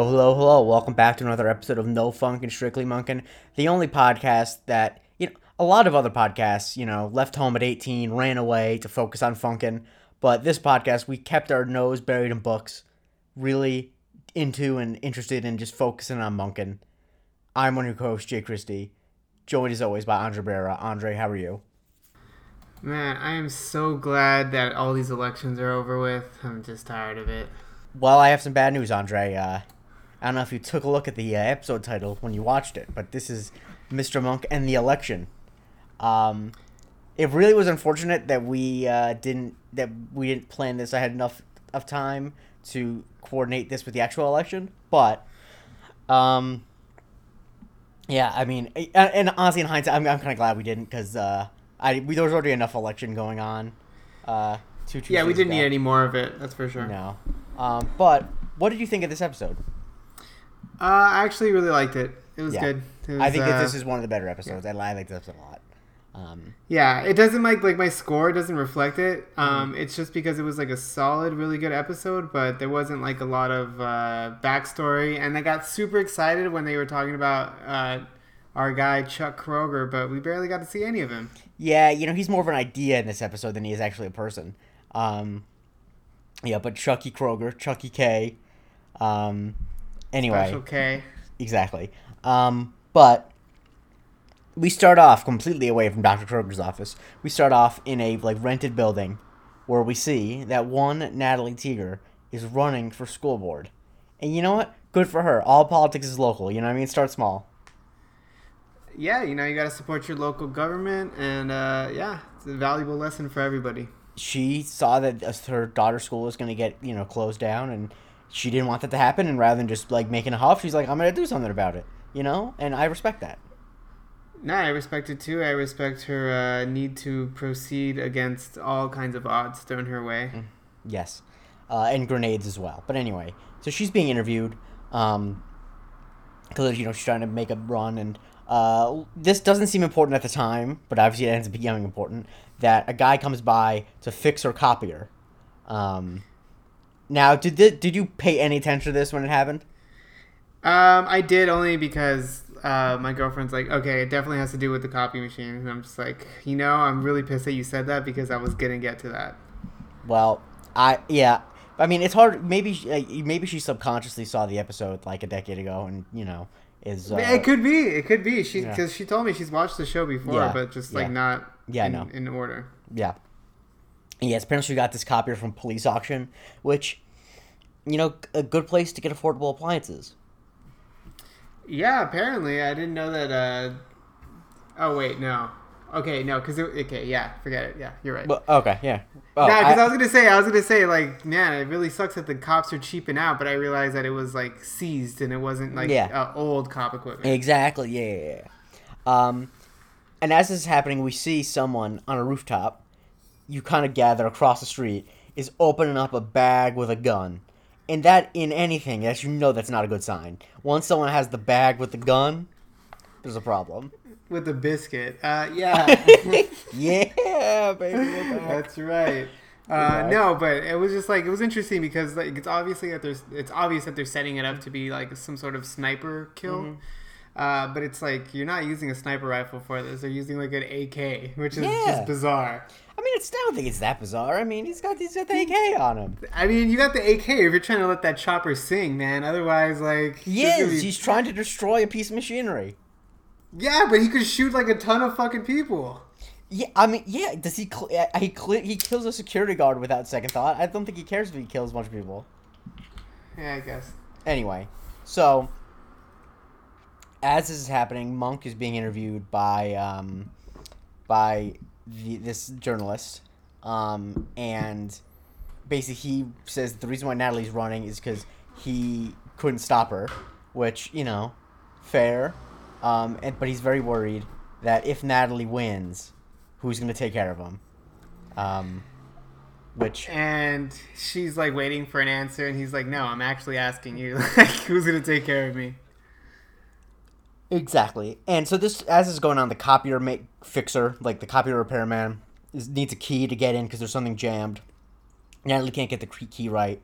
Hello, hello, hello. Welcome back to another episode of No Funk and Strictly Monkin', the only podcast that, you know, a lot of other podcasts, you know, left home at 18, ran away to focus on funkin', but this podcast, we kept our nose buried in books, really into and interested in just focusing on munkin'. I'm one of your co-hosts, Jake Christie, joined as always by Andre Barrera. Andre, how are you? Man, I am so glad that all these elections are over with. I'm just tired of it. Well, I have some bad news, Andre. Uh, I don't know if you took a look at the uh, episode title when you watched it, but this is Mr. Monk and the election. Um, it really was unfortunate that we uh, didn't that we didn't plan this. I had enough of time to coordinate this with the actual election, but um, yeah, I mean, and, honestly, in hindsight, I'm, I'm kind of glad we didn't because uh, I we, there was already enough election going on. Uh, two Yeah, we didn't ago. need any more of it. That's for sure. No. Um, but what did you think of this episode? Uh, I actually really liked it. It was Yeah. good. It was, I think that uh, this is one of the better episodes. I, I like this episode a lot. Um, Yeah, it doesn't like like my score doesn't reflect it. Mm-hmm. Um, it's just because it was like a solid, really good episode, but there wasn't like a lot of uh, backstory. And I got super excited when they were talking about uh, our guy Chuck Kroger, but we barely got to see any of him. yeah, you know, he's more of an idea in this episode than he is actually a person. Um, yeah, but Chucky Kroger, Chucky K. Um, anyway, K. exactly. Um, but we start off completely away from Dr. Kroger's office. We start off in a like rented building where we see that one Natalie Teeger is running for school board. And you know what? Good for her. All politics is local. You know what I mean? Start small. Yeah, you know you got to support your local government, and uh, yeah, it's a valuable lesson for everybody. She saw that uh, her daughter's school was going to get, you know, closed down and she didn't want that to happen and rather than just like making a huff, she's like I'm going to do something about it, you know? And I respect that. No, I respect it too. I respect her uh, need to proceed against all kinds of odds thrown her way. Yes. Uh, and grenades as well. But anyway, so she's being interviewed. Um, because you know she's trying to make a run, and uh, this doesn't seem important at the time, but obviously it ends up becoming important. That a guy comes by to fix her copier. Um, now, did thi- did you pay any attention to this when it happened? Um, I did only because uh, my girlfriend's like, okay, it definitely has to do with the copy machine, and I'm just like, you know, I'm really pissed that you said that because I was gonna get to that. Well, I yeah. I mean, it's hard. Maybe she- maybe she subconsciously saw the episode like a decade ago, and you know is uh, it could be, it could be. She Yeah. because she told me she's watched the show before, Yeah, but just like yeah. not Yeah, in, know. in order. Yeah. Yes, apparently she got this copier from police auction, which, you know, a good place to get affordable appliances. Yeah, apparently I didn't know that. uh Oh wait, no. Okay, no, because okay, yeah, forget it. Yeah, you're right. Well, okay, yeah. Oh, Nah, because I, I- was gonna say, I was gonna say, like, man, it really sucks that the cops are cheaping out. But I realized that it was like seized and it wasn't like Yeah. uh, old cop equipment. exactly, yeah, yeah, yeah. Um, and as this is happening, we see someone on a rooftop. You kind of gather across the street is opening up a bag with a gun, and that in anything, as you know, that's not a good sign. Once someone has the bag with the gun, there's a problem. With the biscuit, uh, yeah, yeah, baby. that's right. Uh, no, but it was just like it was interesting because like it's obviously that there's it's obvious that they're setting it up to be like some sort of sniper kill. Mm-hmm. Uh, but it's like you're not using a sniper rifle for this. They're using like an AK, which is Yeah. just bizarre. I mean, it's I don't think it's that bizarre. I mean, he's got he's got the AK on him. I mean, you got the AK if you're trying to let that chopper sing, man. Otherwise, like He is. be- He's trying to destroy a piece of machinery. Yeah, but he could shoot like a ton of fucking people. Yeah, I mean, yeah. Does he? Cl- uh, he cl- he kills a security guard without second thought. I don't think he cares if he kills a bunch of people. Yeah, I guess. Anyway, so as this is happening, Monk is being interviewed by um, by the, this journalist, um, and basically he says the reason why Natalie's running is because he couldn't stop her, which you know, fair, um, and, but he's very worried that if Natalie wins, who's going to take care of him, um, which And she's like waiting for an answer, and he's like, "No, I'm actually asking you. Like, who's gonna take care of me?" Exactly. And so this, as is going on, the copier make fixer, like the copier repairman, is needs a key to get in because there's something jammed. Natalie can't get the key- key right,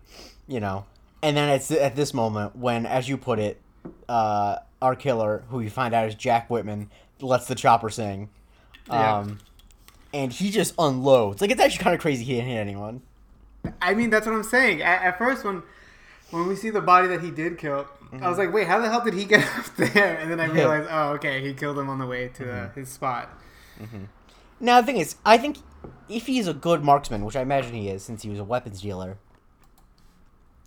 you know. And then it's at this moment when, as you put it, uh, our killer, who you find out is Jack Whitman, lets the chopper sing. Yeah. Um, and he just unloads. Like it's actually kind of crazy he didn't hit anyone. I mean, that's what I'm saying. At, at first, when when we see the body that he did kill, I was mm-hmm. like, wait, how the hell did he get up there? And then I realized, oh, okay, he killed him on the way to uh, mm-hmm. his spot. Mm-hmm. Now the thing is, I think if he's a good marksman, which I imagine he is, since he was a weapons dealer,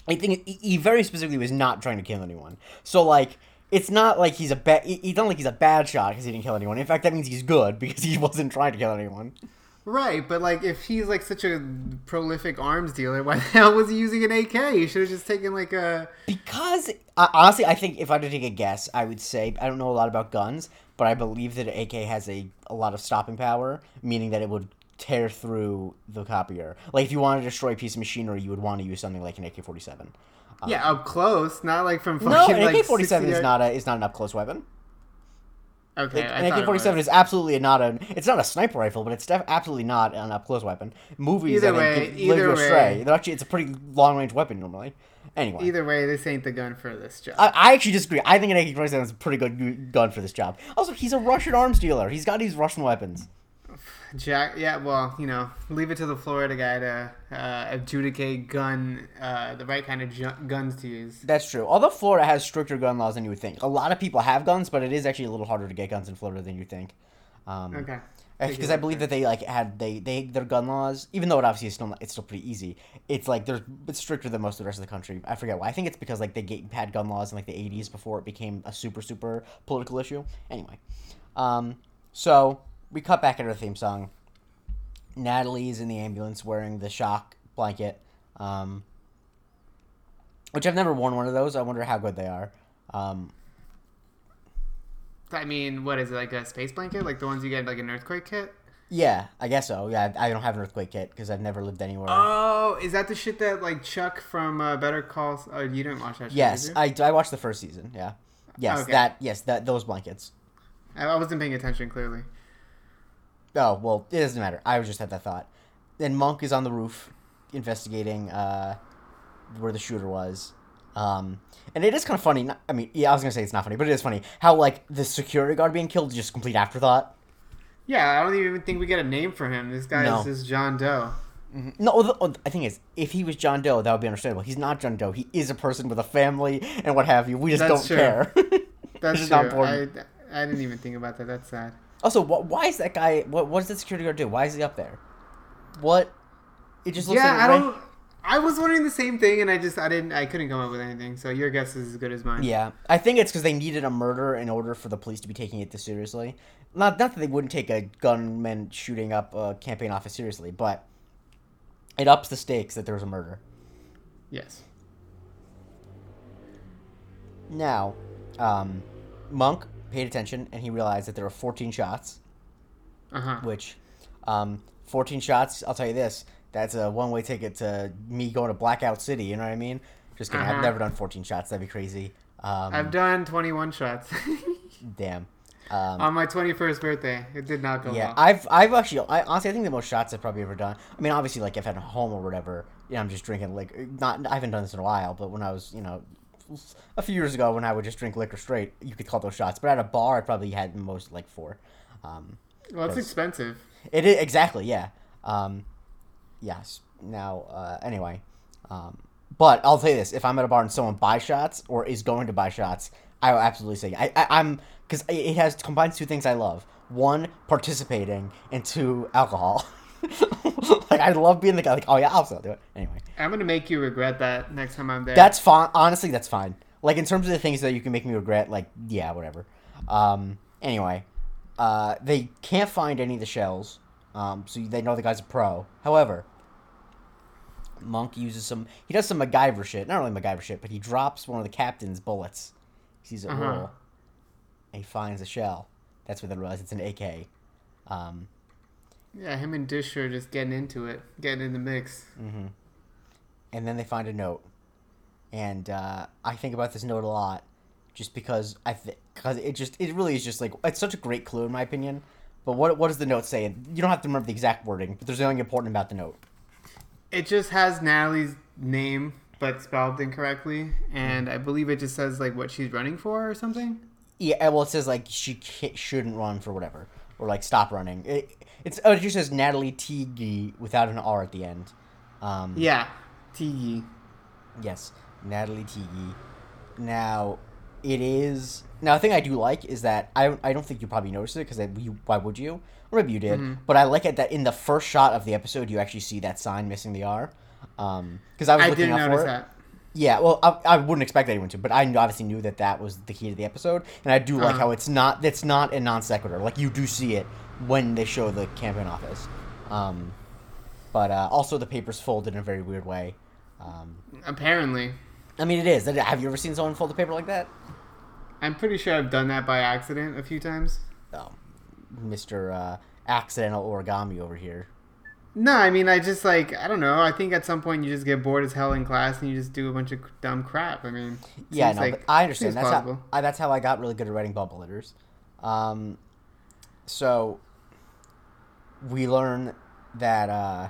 I think he- he very specifically was not trying to kill anyone. So like, it's not like he's a bad. It's not like he's a bad shot because he didn't kill anyone. In fact, that means he's good because he wasn't trying to kill anyone. Right, but like, if he's like such a prolific arms dealer, why the hell was he using an AK? He should have just taken like a. Because uh, honestly, I think if I had to take a guess, I would say I don't know a lot about guns, but I believe that an AK has a, a lot of stopping power, meaning that it would tear through the copier. Like if you want to destroy a piece of machinery, you would want to use something like an AK forty seven. Yeah, up close, not like from No, an like AK forty seven is not a is not an up close weapon. Okay, I An AK-47 is absolutely not a it's not a sniper rifle, but it's def- absolutely not an uh, up close weapon. Movies Either way- give- either way. They're actually it's a pretty long range weapon normally. Anyway, Either way, this ain't the gun for this job. I, I actually disagree. I think an AK forty seven is a pretty good gun for this job. Also, he's a Russian arms dealer. He's got these Russian weapons. Jack, yeah, well, you know, leave it to the Florida guy to uh, adjudicate gun, uh, the right kind of ju- guns to use. That's true. Although Florida has stricter gun laws than you would think. A lot of people have guns, but it is actually a little harder to get guns in Florida than you think. Um, Okay. Because I believe that they like had they they their gun laws, even though it obviously is still not, it's still pretty easy. It's like they're it's stricter than most of the rest of the country. I forget why. I think it's because like they get, had gun laws in like the '80s before it became a super super political issue. Anyway, um, so we cut back into the theme song. Natalie's in the ambulance wearing the shock blanket, um, which I've never worn one of those. I wonder how good they are. Um, I mean, what is it, like a space blanket? Like the ones you get like an earthquake kit? yeah, I guess so. Yeah, I don't have an earthquake kit because I've never lived anywhere. Oh, is that the shit that like Chuck from uh, Better Call? Oh, you didn't watch that. Show, Yes? I, I watched the first season. Yeah, yes, Okay. that yes that those blankets. I wasn't paying attention clearly. Oh well, it doesn't matter. I just had that thought. Then Monk is on the roof, investigating uh, where the shooter was. Um, and it is kind of funny. Not, I mean, yeah, I was gonna say it's not funny, but it is funny how like the security guard being killed is just complete afterthought. Yeah, I don't even think we get a name for him. This guy No. is just John Doe. No, the, oh, the thing is, if he was John Doe, that would be understandable. He's not John Doe. He is a person with a family and what have you. We just That's don't true. care. That's true. not important. I, I didn't even think about that. That's sad. Also, wh- why is that guy? What what does the security guard do? Why is he up there? What? It just looks yeah, like I don't. I was wondering the same thing, and I just I didn't I couldn't come up with anything. So your guess is as good as mine. Yeah, I think it's because they needed a murder in order for the police to be taking it this seriously. Not not that they wouldn't take a gunman shooting up a campaign office seriously, but it ups the stakes that there was a murder. Yes. Now, um, Monk paid attention and he realized that there were 14 shots, Uh huh. which, um, 14 shots. I'll tell you this: that's a one-way ticket to me going to Blackout City. You know what I mean? Just kidding. I've Uh-huh. never done 14 shots. That'd be crazy. Um, I've done 21 shots damn. Um, on my 21st birthday. It did not go Yeah, well. I've I've actually I honestly I think the most shots I've probably ever done. I mean, obviously like if at home or whatever, you know, I'm just drinking like not I haven't done this in a while, but when I was you know a few years ago when I would just drink liquor straight, you could call those shots. But at a bar, I probably had most like four. Um, well, it's Yes. expensive. it is exactly yeah. Um, yes. Now uh, anyway, um, but I'll tell you this: if I'm at a bar and someone buys shots or is going to buy shots, I will absolutely say I, I I'm because it has combines two things I love: one, participating, and two, alcohol. like I love being the guy. Like oh yeah, I'll still do it anyway. I'm gonna make you regret that next time I'm there. That's fine. Honestly, that's fine. Like in terms of the things that you can make me regret, like yeah, whatever. Um. Anyway, uh, they can't find any of the shells. Um. So they know the guy's a pro. However, Monk uses some. He does some MacGyver shit. Not really MacGyver shit, but he drops one of the captain's bullets. He sees it Uh-huh. roll. And he finds a shell. That's where they realize it's an AK. Um. Yeah, him and Dish are just getting into it, getting in the mix. Mm-hmm. And then they find a note, and uh, I think about this note a lot, just because I think because it just it really is just like it's such a great clue in my opinion. But what what does the note say? You don't have to remember the exact wording, but there's something important about the note. It just has Natalie's name but spelled incorrectly, and I believe it just says like what she's running for or something. Yeah, well, it says like she shouldn't run for whatever, or like stop running. It, it's oh, it just says Natalie Teague without an R at the end. Um, Yeah, T. Yes, Natalie Teague. Now, it is now a thing I do like is that I don't I don't think you probably noticed it because why would you? Or maybe you did, but I like it that in the first shot of the episode you actually see that sign missing the R. Um, because I was I looking notice for it. that. Yeah, well, I, I wouldn't expect anyone to, but I obviously knew that that was the key to the episode, and I do like Uh-huh. how it's not it's not a non sequitur. Like you do see it when they show the campaign office, um, but uh, also the paper's folded in a very weird way. Um, Apparently, I mean, it is. Have you ever seen someone fold a paper like that? I'm pretty sure I've done that by accident a few times. Oh, Mister uh, Accidental Origami over here. No, I mean I just like I don't know. I think at some point you just get bored as hell in class and you just do a bunch of dumb crap. I mean, Yeah, no, like- I understand. That's how. I, that's how I got really good at writing bubble letters. Um, so we learn that uh,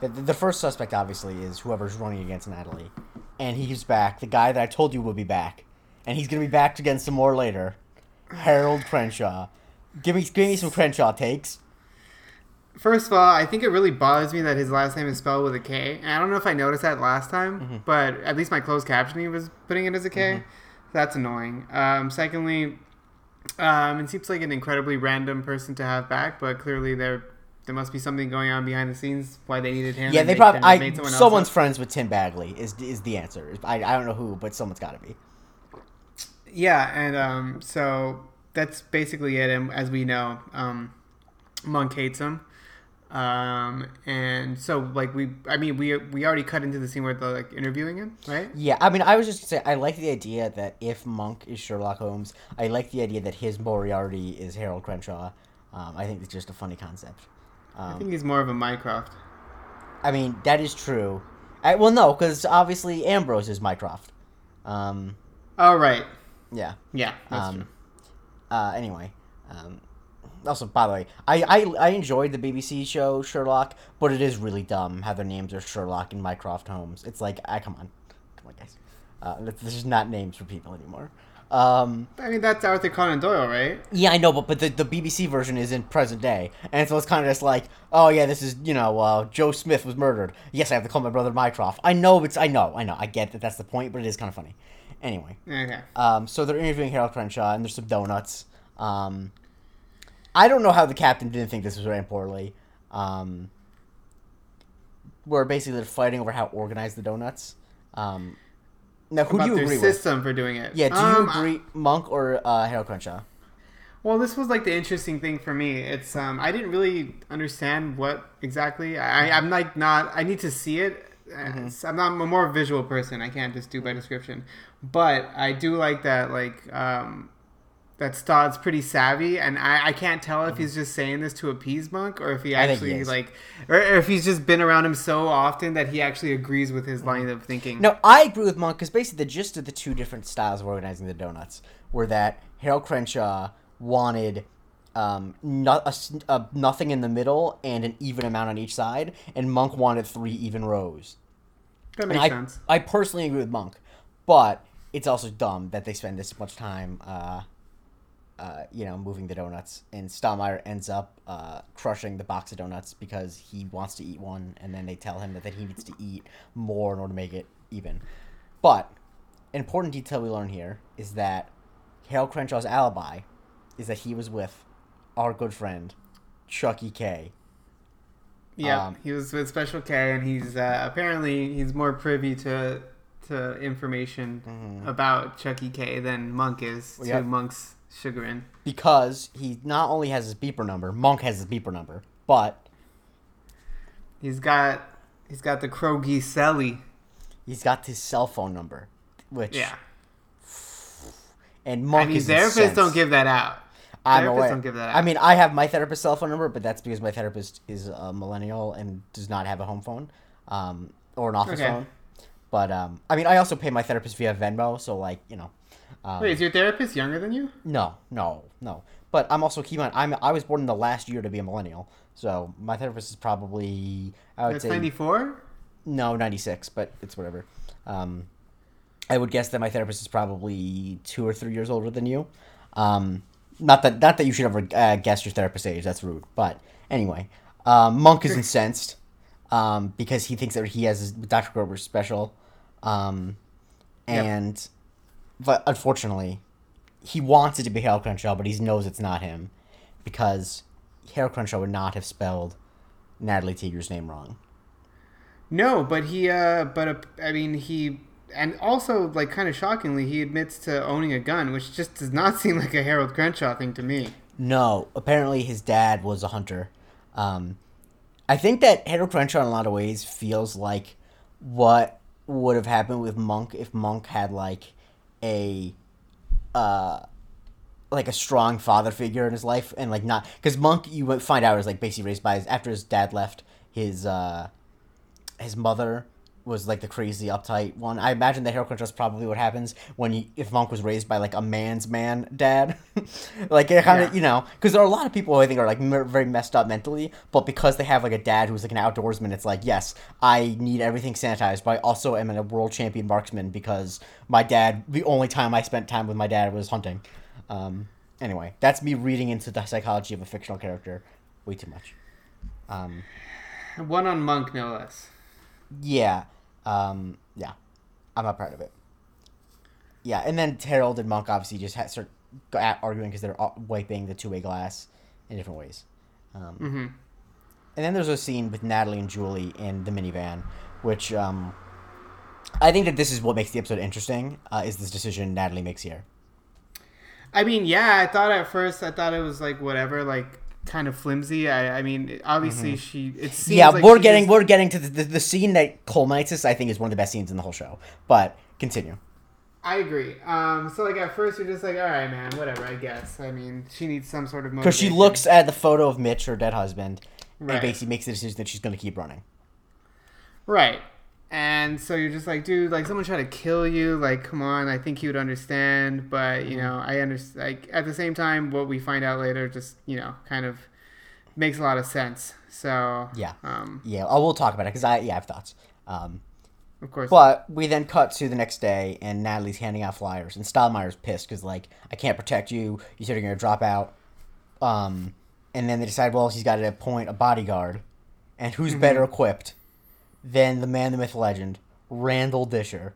that the- the first suspect obviously is whoever's running against Natalie, and he's back. The guy that I told you will be back, and he's gonna be back again some more later. Harold Crenshaw. Give me give me some Crenshaw takes. First of all, I think it really bothers me that his last name is spelled with a K. And I don't know if I noticed that last time, Mm-hmm. but at least my closed captioning was putting it as a K. That's annoying. Um, secondly, um, it seems like an incredibly random person to have back, but clearly there there must be something going on behind the scenes why they needed him. Yeah, they probably. I made someone else someone's up. friends with Tim Bagley is is the answer. I, I don't know who, but someone's got to be. Yeah, and um, so that's basically it. And as we know, um, Monk hates him. Um, and so like we, I mean, we we already cut into the scene where they're like interviewing him, right? Yeah, I mean, I was just gonna say I like the idea that if Monk is Sherlock Holmes, I like the idea that his Moriarty is Harold Crenshaw. Um, I think it's just a funny concept. I Um, think he's more of a Mycroft. I mean, that is true. I, well, no, because obviously Ambrose is Mycroft. Um, Oh right, yeah. yeah, that's um, true. Uh, anyway, um, also by the way, I, I I enjoyed the BBC show Sherlock, but it is really dumb how their names are Sherlock and Mycroft Holmes. It's like, I come on, come on, guys. Uh, this is not names for people anymore. Um, I mean, that's Arthur Conan Doyle, right? yeah, I know, but but the, the BBC version is in present day, and so it's kind of just like, oh yeah, this is you know, uh, Joe Smith was murdered. Yes, I have to call my brother Mycroft. I know it's, I know, I know, I get that that's the point, but it is kind of funny. Anyway, Okay. um, so they're interviewing Harold Crenshaw, and there's some donuts. Um, I don't know how the captain didn't think this was ran poorly. Um, where basically they're fighting over how organized the donuts. Um, now, who About do you agree with? system for doing it. Yeah, do Um, you agree, Monk or uh, Harold Crenshaw? Well, this was like the interesting thing for me. It's um, I didn't really understand what exactly. I, I'm like not. I need to see it. Mm-hmm. I'm not. I'm a more visual person. I can't just do by description. But I do like that. Like um, that Stott's pretty savvy, and I, I can't tell if he's just saying this to appease Monk or if he Mm-hmm. Think he actually like, or, or if he's just been around him so often that he actually agrees with his line of thinking. No, I agree with Monk because basically the gist of the two different styles of organizing the donuts were that Harold Crenshaw wanted um, no, a a nothing in the middle and an even amount on each side, and Monk wanted three even rows. that makes I, sense. I personally agree with Monk, but it's also dumb that they spend this much time, uh, uh, you know, moving the donuts, and Stottlemeyer ends up uh, crushing the box of donuts because he wants to eat one, and then they tell him that, that he needs to eat more in order to make it even. But an important detail we learn here is that Harold Crenshaw's alibi is that he was with our good friend Chucky K. Yeah, Um, he was with Special K, and he's uh, apparently he's more privy to to information about Chucky K than Monk is to Yep. Monk's chagrin. because he not only has his beeper number, Monk has his beeper number, but He's got he's got the Krogi Selly. he's got his cell phone number, which Yeah, and Monk I mean is therapists incensed. don't give that out. I'm therapists aware. don't give that out. I mean, I have my therapist's cell phone number, but that's because my therapist is a millennial and does not have a home phone, um, or an office Okay. phone. But um, I mean, I also pay my therapist via Venmo, so like you know, um, Wait, is your therapist younger than you? no, no, no. But I'm also keep on. I'm I was born in the last year to be a millennial, so my therapist is probably I would That's say ninety four. no, ninety six, but it's whatever. Um, I would guess that my therapist is probably two or three years older than you. Um, not that not that you should ever uh, guess your therapist's age. That's rude. But anyway, um, Monk is incensed um, because he thinks that he has Dr. Kroger's special, um, Yep. and but unfortunately, he wants it to be Harold Crenshaw, but he knows it's not him because Harold Crenshaw would not have spelled Natalie Teeger's name wrong. No, but he, uh, but uh, I mean, he, and also, like, kind of shockingly, he admits to owning a gun, which just does not seem like a Harold Crenshaw thing to me. No, apparently his dad was a hunter. Um, I think that Harold Crenshaw, in a lot of ways, feels like what would have happened with Monk if Monk had like a, uh, like a strong father figure in his life, and like not because Monk, you would find out, is like basically raised by his after his dad left. His uh, his mother was like the crazy uptight one. I imagine that Harold Crenshaw is probably what happens when you, if Monk was raised by like a man's man dad, like it kind of Yeah. you know because there are a lot of people who I think are like mer- very messed up mentally, but because they have like a dad who's like an outdoorsman, it's like yes, I need everything sanitized, but I also am a world champion marksman because my dad. The only time I spent time with my dad was hunting. Um, anyway, that's me reading into the psychology of a fictional character way too much. Um, One on Monk, no less. Yeah. Um, yeah. I'm not proud of it. Yeah, and then Harold and Monk obviously just had, start arguing because they're uh, wiping the two way glass in different ways. Um, hmm And then there's a scene with Natalie and Julie in the minivan, which um, I think that this is what makes the episode interesting. Uh, is this decision Natalie makes here? I mean, yeah, I thought at first, I thought it was like whatever, like kind of flimsy. I, I mean, obviously she. It seems yeah, like we're getting just- we're getting to the, the the scene that culminates this. I think is one of the best scenes in the whole show. But continue. I agree. Um, so like at first you're just like, all right, man, whatever. I guess. I mean, she needs some sort of Because she looks at the photo of Mitch, her dead husband, Right. and basically makes the decision that she's going to keep running. right, and so you're just like, dude, like someone tried to kill you. Like, come on, I think you would understand, but you know, I understand. Like at the same time, what we find out later just you know kind of makes a lot of sense. So Yeah. um, Yeah, oh, we'll talk about it because I yeah I have thoughts. Um, of course, but we then cut to the next day, and Natalie's handing out flyers, and Stottlemeyer's pissed because like I can't protect you. You said you're to drop out. Um, and then they decide, well, he's got to appoint a bodyguard, and who's better equipped than the man, the myth, legend, Randall Disher.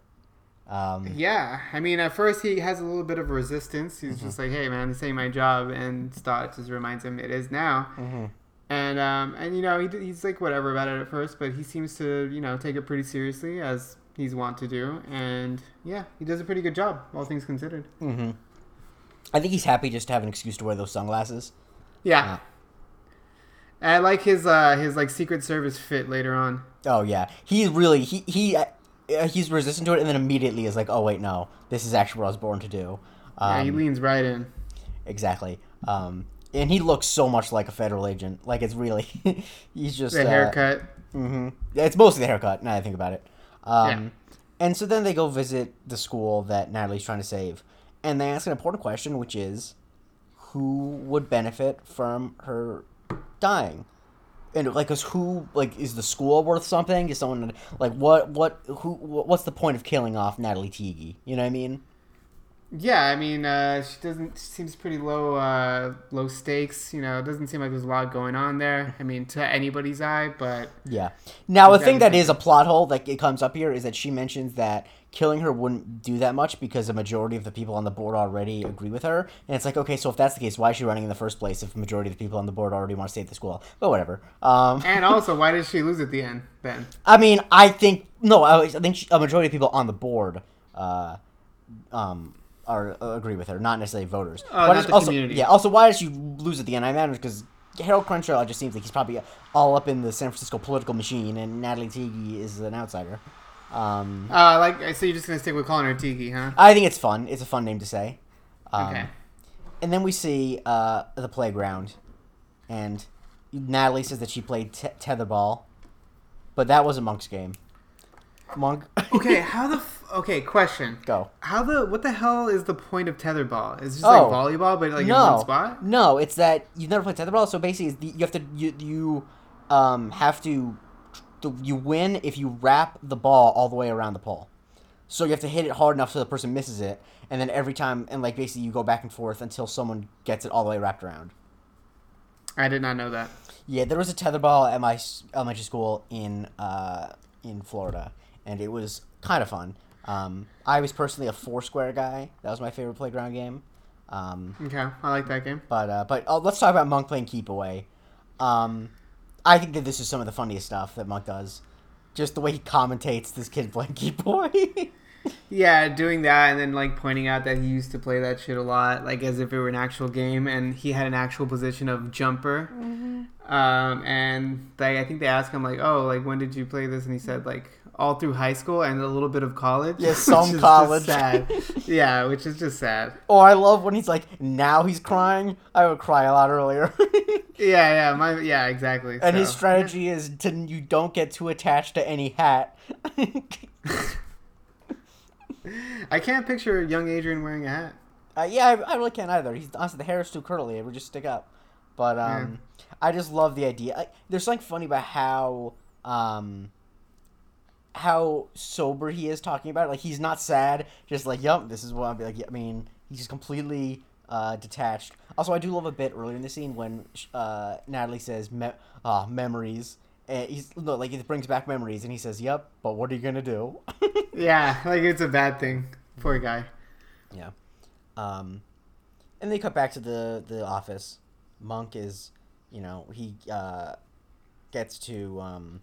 Um, Yeah, I mean, at first he has a little bit of resistance. He's Mm-hmm. just like, "Hey, man, this ain't my job," and Stott just reminds him it is now. Mm-hmm. And um, and you know, he, he's like whatever about it at first, but he seems to you know take it pretty seriously as he's wont to do. And yeah, he does a pretty good job, all things considered. hmm I think he's happy just to have an excuse to wear those sunglasses. Yeah. I like his uh his like Secret Service fit later on. Oh yeah, he really he he uh, he's resistant to it, and then immediately is like, oh wait, no, this is actually what I was born to do. yeah, he Um, leans right in. exactly. Um, and he looks so much like a federal agent. Like it's really, he's just The uh, haircut. hmm Yeah, it's mostly the haircut. Now that I think about it. Um, Yeah. And so then they go visit the school that Natalie's trying to save, and they ask an important question, which is, who would benefit from her dying? And like, is who like is the school worth something? Is someone like what what who what's the point of killing off Natalie Teague? You know what I mean? Yeah, I mean, uh, she doesn't she seems pretty low, uh, low stakes. You know, it doesn't seem like there's a lot going on there. I mean, to anybody's eye, but Yeah. Now, a thing that is a plot hole that it comes up here is that she mentions that killing her wouldn't do that much because a majority of the people on the board already agree with her. And it's like, okay, so if that's the case, why is she running in the first place if the majority of the people on the board already want to stay at the school? But whatever. Um, and also, why did she lose at the end then? I mean, I think no, I, I think she, a majority of people on the board, uh, um, are uh, agree with her, not necessarily voters. Oh, not does- the also, community. Yeah. Also, why does she lose at the end? I imagine because Harold Crenshaw just seems like he's probably all up in the San Francisco political machine, and Natalie Teague is an outsider. Um, Uh, like, so you're just gonna stick with calling her Tiki, huh? I think it's fun. It's a fun name to say. Um, Okay. And then we see uh, the playground, and Natalie says that she played t- tetherball, but that was a Monk's game. Monk, Okay, how the f- okay question? go. How the what the hell is the point of tetherball? Is it just Oh. like volleyball, but like in no, one spot? no, it's that you've never played tetherball, so basically it's the, you have to you you um have to the, you win if you wrap the ball all the way around the pole. So you have to hit it hard enough so the person misses it, and then every time, and like basically you go back and forth until someone gets it all the way wrapped around. I did not know that. Yeah, there was a tetherball at my elementary school in uh, in Florida, and it was kind of fun. Um, I was personally a four square guy. That was my favorite playground game. Um, Okay, I like that game. but uh, but oh, let's talk about Monk playing keep away. Um, I think that this is some of the funniest stuff that Monk does. Just the way he commentates this kid playing Boy. Yeah, doing that and then like pointing out that he used to play that shit a lot, like as if it were an actual game, and he had an actual position of jumper. Um, and they, I think they asked him like, "Oh, like when did you play this?" And he said like all through high school and a little bit of college. Yeah, some college. sad. yeah, which is just sad. oh, I love when he's like, now he's crying. I would cry a lot earlier. Yeah, yeah, my yeah, exactly. and his strategy is to you don't get too attached to any hat. I can't picture young Adrian wearing a hat. Uh, yeah, I, I really can't either. He's honestly the hair is too curly; it would just stick up. But um, I just love the idea. I, there's something funny about how um, how sober he is talking about it. Like he's not sad, just like, "Yup, this is what I'm." Like, I mean, he's just completely uh, detached. Also, I do love a bit earlier in the scene when uh, Natalie says, Me- uh, "Memories." And he's no, like it brings back memories, and he says, "Yep, but what are you gonna do?" Yeah, like it's a bad thing. Poor guy. Yeah. Um, and they cut back to the the office. Monk is, you know, he uh, gets to um,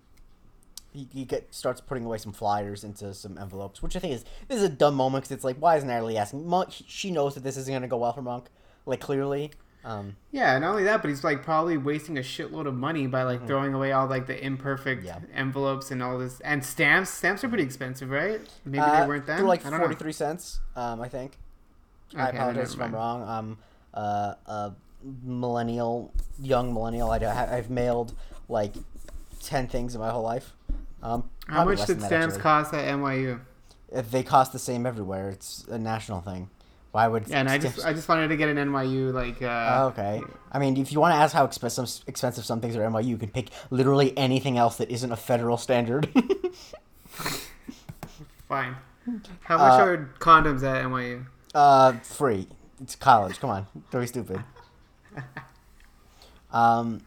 he, he get starts putting away some flyers into some envelopes, which I think is this is a dumb moment because it's like, why is Natalie asking? Monk, she knows that this isn't gonna go well for Monk, like clearly. Um, Yeah, not only that, but he's like probably wasting a shitload of money by like throwing away all like the imperfect Yeah. envelopes and all this and stamps. Stamps are pretty expensive, right? Maybe uh, they weren't then. They're like I don't know. forty three cents, um, I think. I apologize if I'm wrong. I'm uh, a millennial, young millennial. I, I've mailed like ten things in my whole life. Um, How much did stamps actually. cost at NYU? If they cost the same everywhere, it's a national thing. Why would? Yeah, and I just I just wanted to get an NYU like. Uh, Oh, okay. I mean, if you want to ask how expensive expensive some things are at NYU, you can pick literally anything else that isn't a federal standard. Fine. How much Uh, are condoms at NYU? uh, free. It's college. Come on, don't be stupid. Um,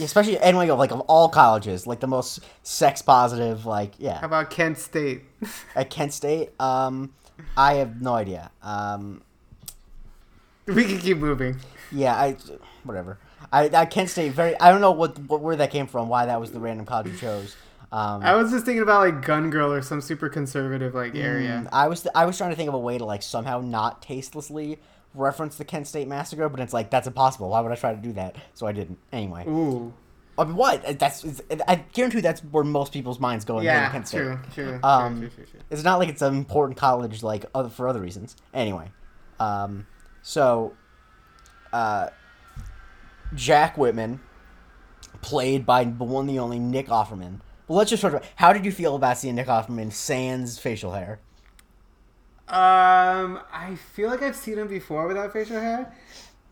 especially NYU, like of all colleges, like the most sex positive. Like, yeah. How about Kent State? at Kent State. Um, I have no idea. Um, we can keep moving. yeah, I whatever. I, I Kent State very. I don't know what, what where that came from. Why that was the random college you chose. Um, I was just thinking about like Gun Girl or some super conservative like area. Mm, I was I was trying to think of a way to like somehow not tastelessly reference the Kent State massacre, but it's like that's impossible. Why would I try to do that? So I didn't. Anyway, Ooh. I mean, what? That's I guarantee that's where most people's minds go. in Yeah, Kent State. true, true, Um, true, true, true, true. It's not like it's an important college like other for other reasons. Anyway, um, so uh, Jack Whitman, played by the one the only Nick Offerman. Well, let's just talk about how did you feel about seeing Nick Offerman sans facial hair? Um, I feel like I've seen him before without facial hair.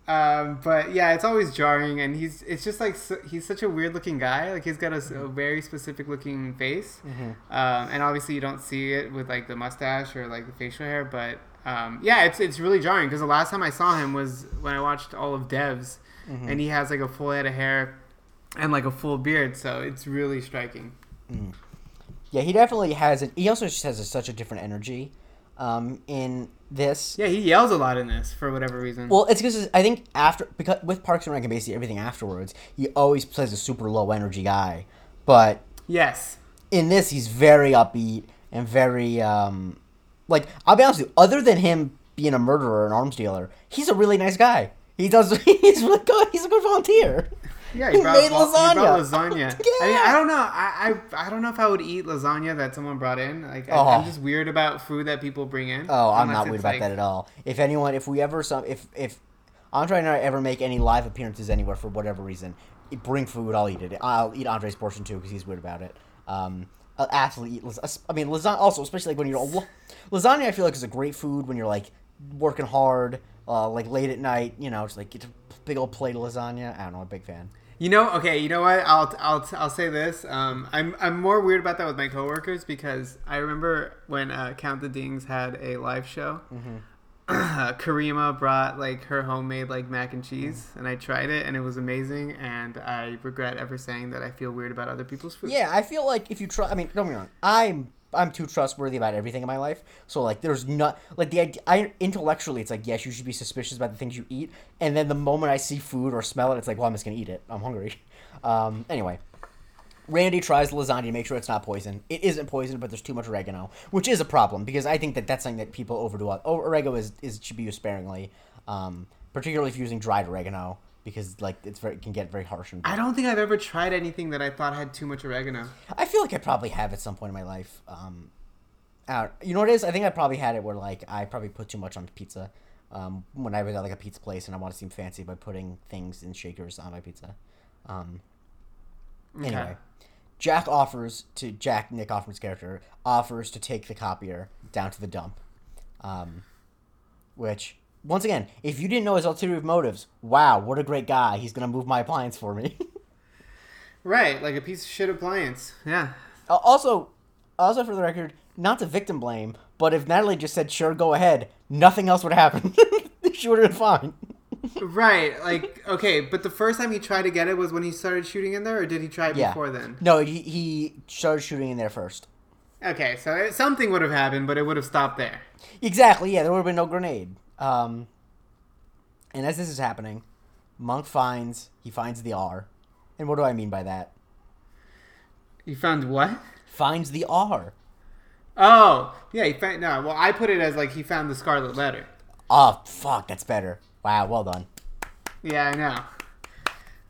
Um, but yeah, it's always jarring, and he's it's just like so, he's such a weird looking guy. Like he's got a very specific looking face, um, and obviously you don't see it with like the mustache or like the facial hair. But um, yeah, it's it's really jarring because the last time I saw him was when I watched all of Devs, and he has like a full head of hair and like a full beard, so it's really striking. Yeah, he definitely has it. He also just has a, such a different energy um, in this. Yeah, he yells a lot in this for whatever reason. Well, it's because I think after because with Parks and Rec and basically everything afterwards, he always plays a super low energy guy. But yes. in this, he's very upbeat and very um, like I'll be honest with you. Other than him being a murderer and arms dealer, he's a really nice guy. He does. He's really good. He's a good volunteer. Yeah, He he, brought, made he brought lasagna. lasagna. I mean, I don't know. I, I I don't know if I would eat lasagna that someone brought in. Like, I, Oh. I'm just weird about food that people bring in. Oh, I'm not weird about like- that at all. If anyone, if we ever some, if if Andre and I ever make any live appearances anywhere for whatever reason, bring food. I'll eat it. I'll eat Andre's portion too because he's weird about it. Um, I'll absolutely eat. las- I mean, lasagna. Also, especially like when you're lasagna, I feel like is a great food when you're like working hard, uh, like late at night. You know, just like get a big old plate of lasagna. I don't know, I'm a big fan. You know, okay. You know what? I'll I'll I'll say this. Um, I'm I'm more weird about that with my coworkers because I remember when uh, Count the Dings had a live show. Karima brought like her homemade like mac and cheese, and I tried it, and it was amazing. And I regret ever saying that I feel weird about other people's food. Yeah, I feel like if you try, I mean, don't get me wrong, I'm I'm too trustworthy about everything in my life. So like, there's not like the idea. I intellectually, it's like yes, you should be suspicious about the things you eat, and then the moment I see food or smell it, it's like, well, I'm just gonna eat it. I'm hungry. Um, anyway. Randy tries the lasagna to make sure it's not poison. It isn't poison, but there's too much oregano, which is a problem because I think that that's something that people overdo. Oh, oregano is, is should be used sparingly, um, particularly if you're using dried oregano because like it's very it can get very harsh and. I don't think I've ever tried anything that I thought had too much oregano. I feel like I probably have at some point in my life. Um, don't- you know what it is? I think I probably had it where like I probably put too much on pizza. Um, when I was at like a pizza place and I want to seem fancy by putting things in shakers on my pizza. Um, anyway, Jack offers to Jack Nick Offerman's character offers to take the copier down to the dump. Um, which once again, if you didn't know his ulterior motives, wow, what a great guy! He's gonna move my appliance for me. Right, like a piece of shit appliance. Yeah. Uh, also, also for the record, not to victim blame, but if Natalie just said sure, go ahead, nothing else would happen. she would have been fine. Right, like okay, but the first time he tried to get it was when he started shooting in there, or did he try it Yeah. before then? No, he, he started shooting in there first. Okay, so something would have happened, but it would have stopped there. Exactly. Yeah, there would have been no grenade. Um, and as this is happening, Monk finds he finds the R, and what do I mean by that? He found what? Finds the R. Oh, yeah, he found no. Well, I put it as like he found the scarlet letter. Oh fuck, that's better. Wow, well done. Yeah, I know.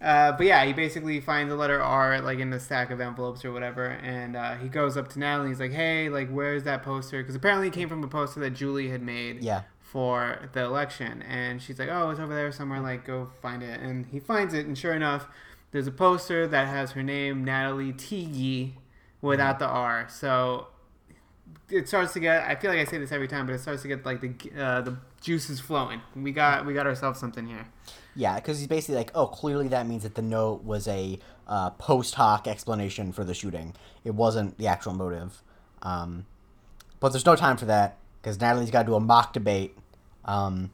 Uh, but yeah, he basically finds the letter R like in the stack of envelopes or whatever, and uh, he goes up to Natalie. He's like, "Hey, like, where's that poster?" Because apparently it came from a poster that Julie had made Yeah. For the election, and she's like, "Oh, it's over there somewhere. Like, go find it." And he finds it, and sure enough, there's a poster that has her name, Natalie Teague, without the R. So it starts to get. I feel like I say this every time, but it starts to get like the uh, the juices flowing. We got we got ourselves something here. Yeah, because he's basically like, oh, clearly that means that the note was a uh, post hoc explanation for the shooting. It wasn't the actual motive. Um, but there's no time for that because Natalie's got to do a mock debate. Um,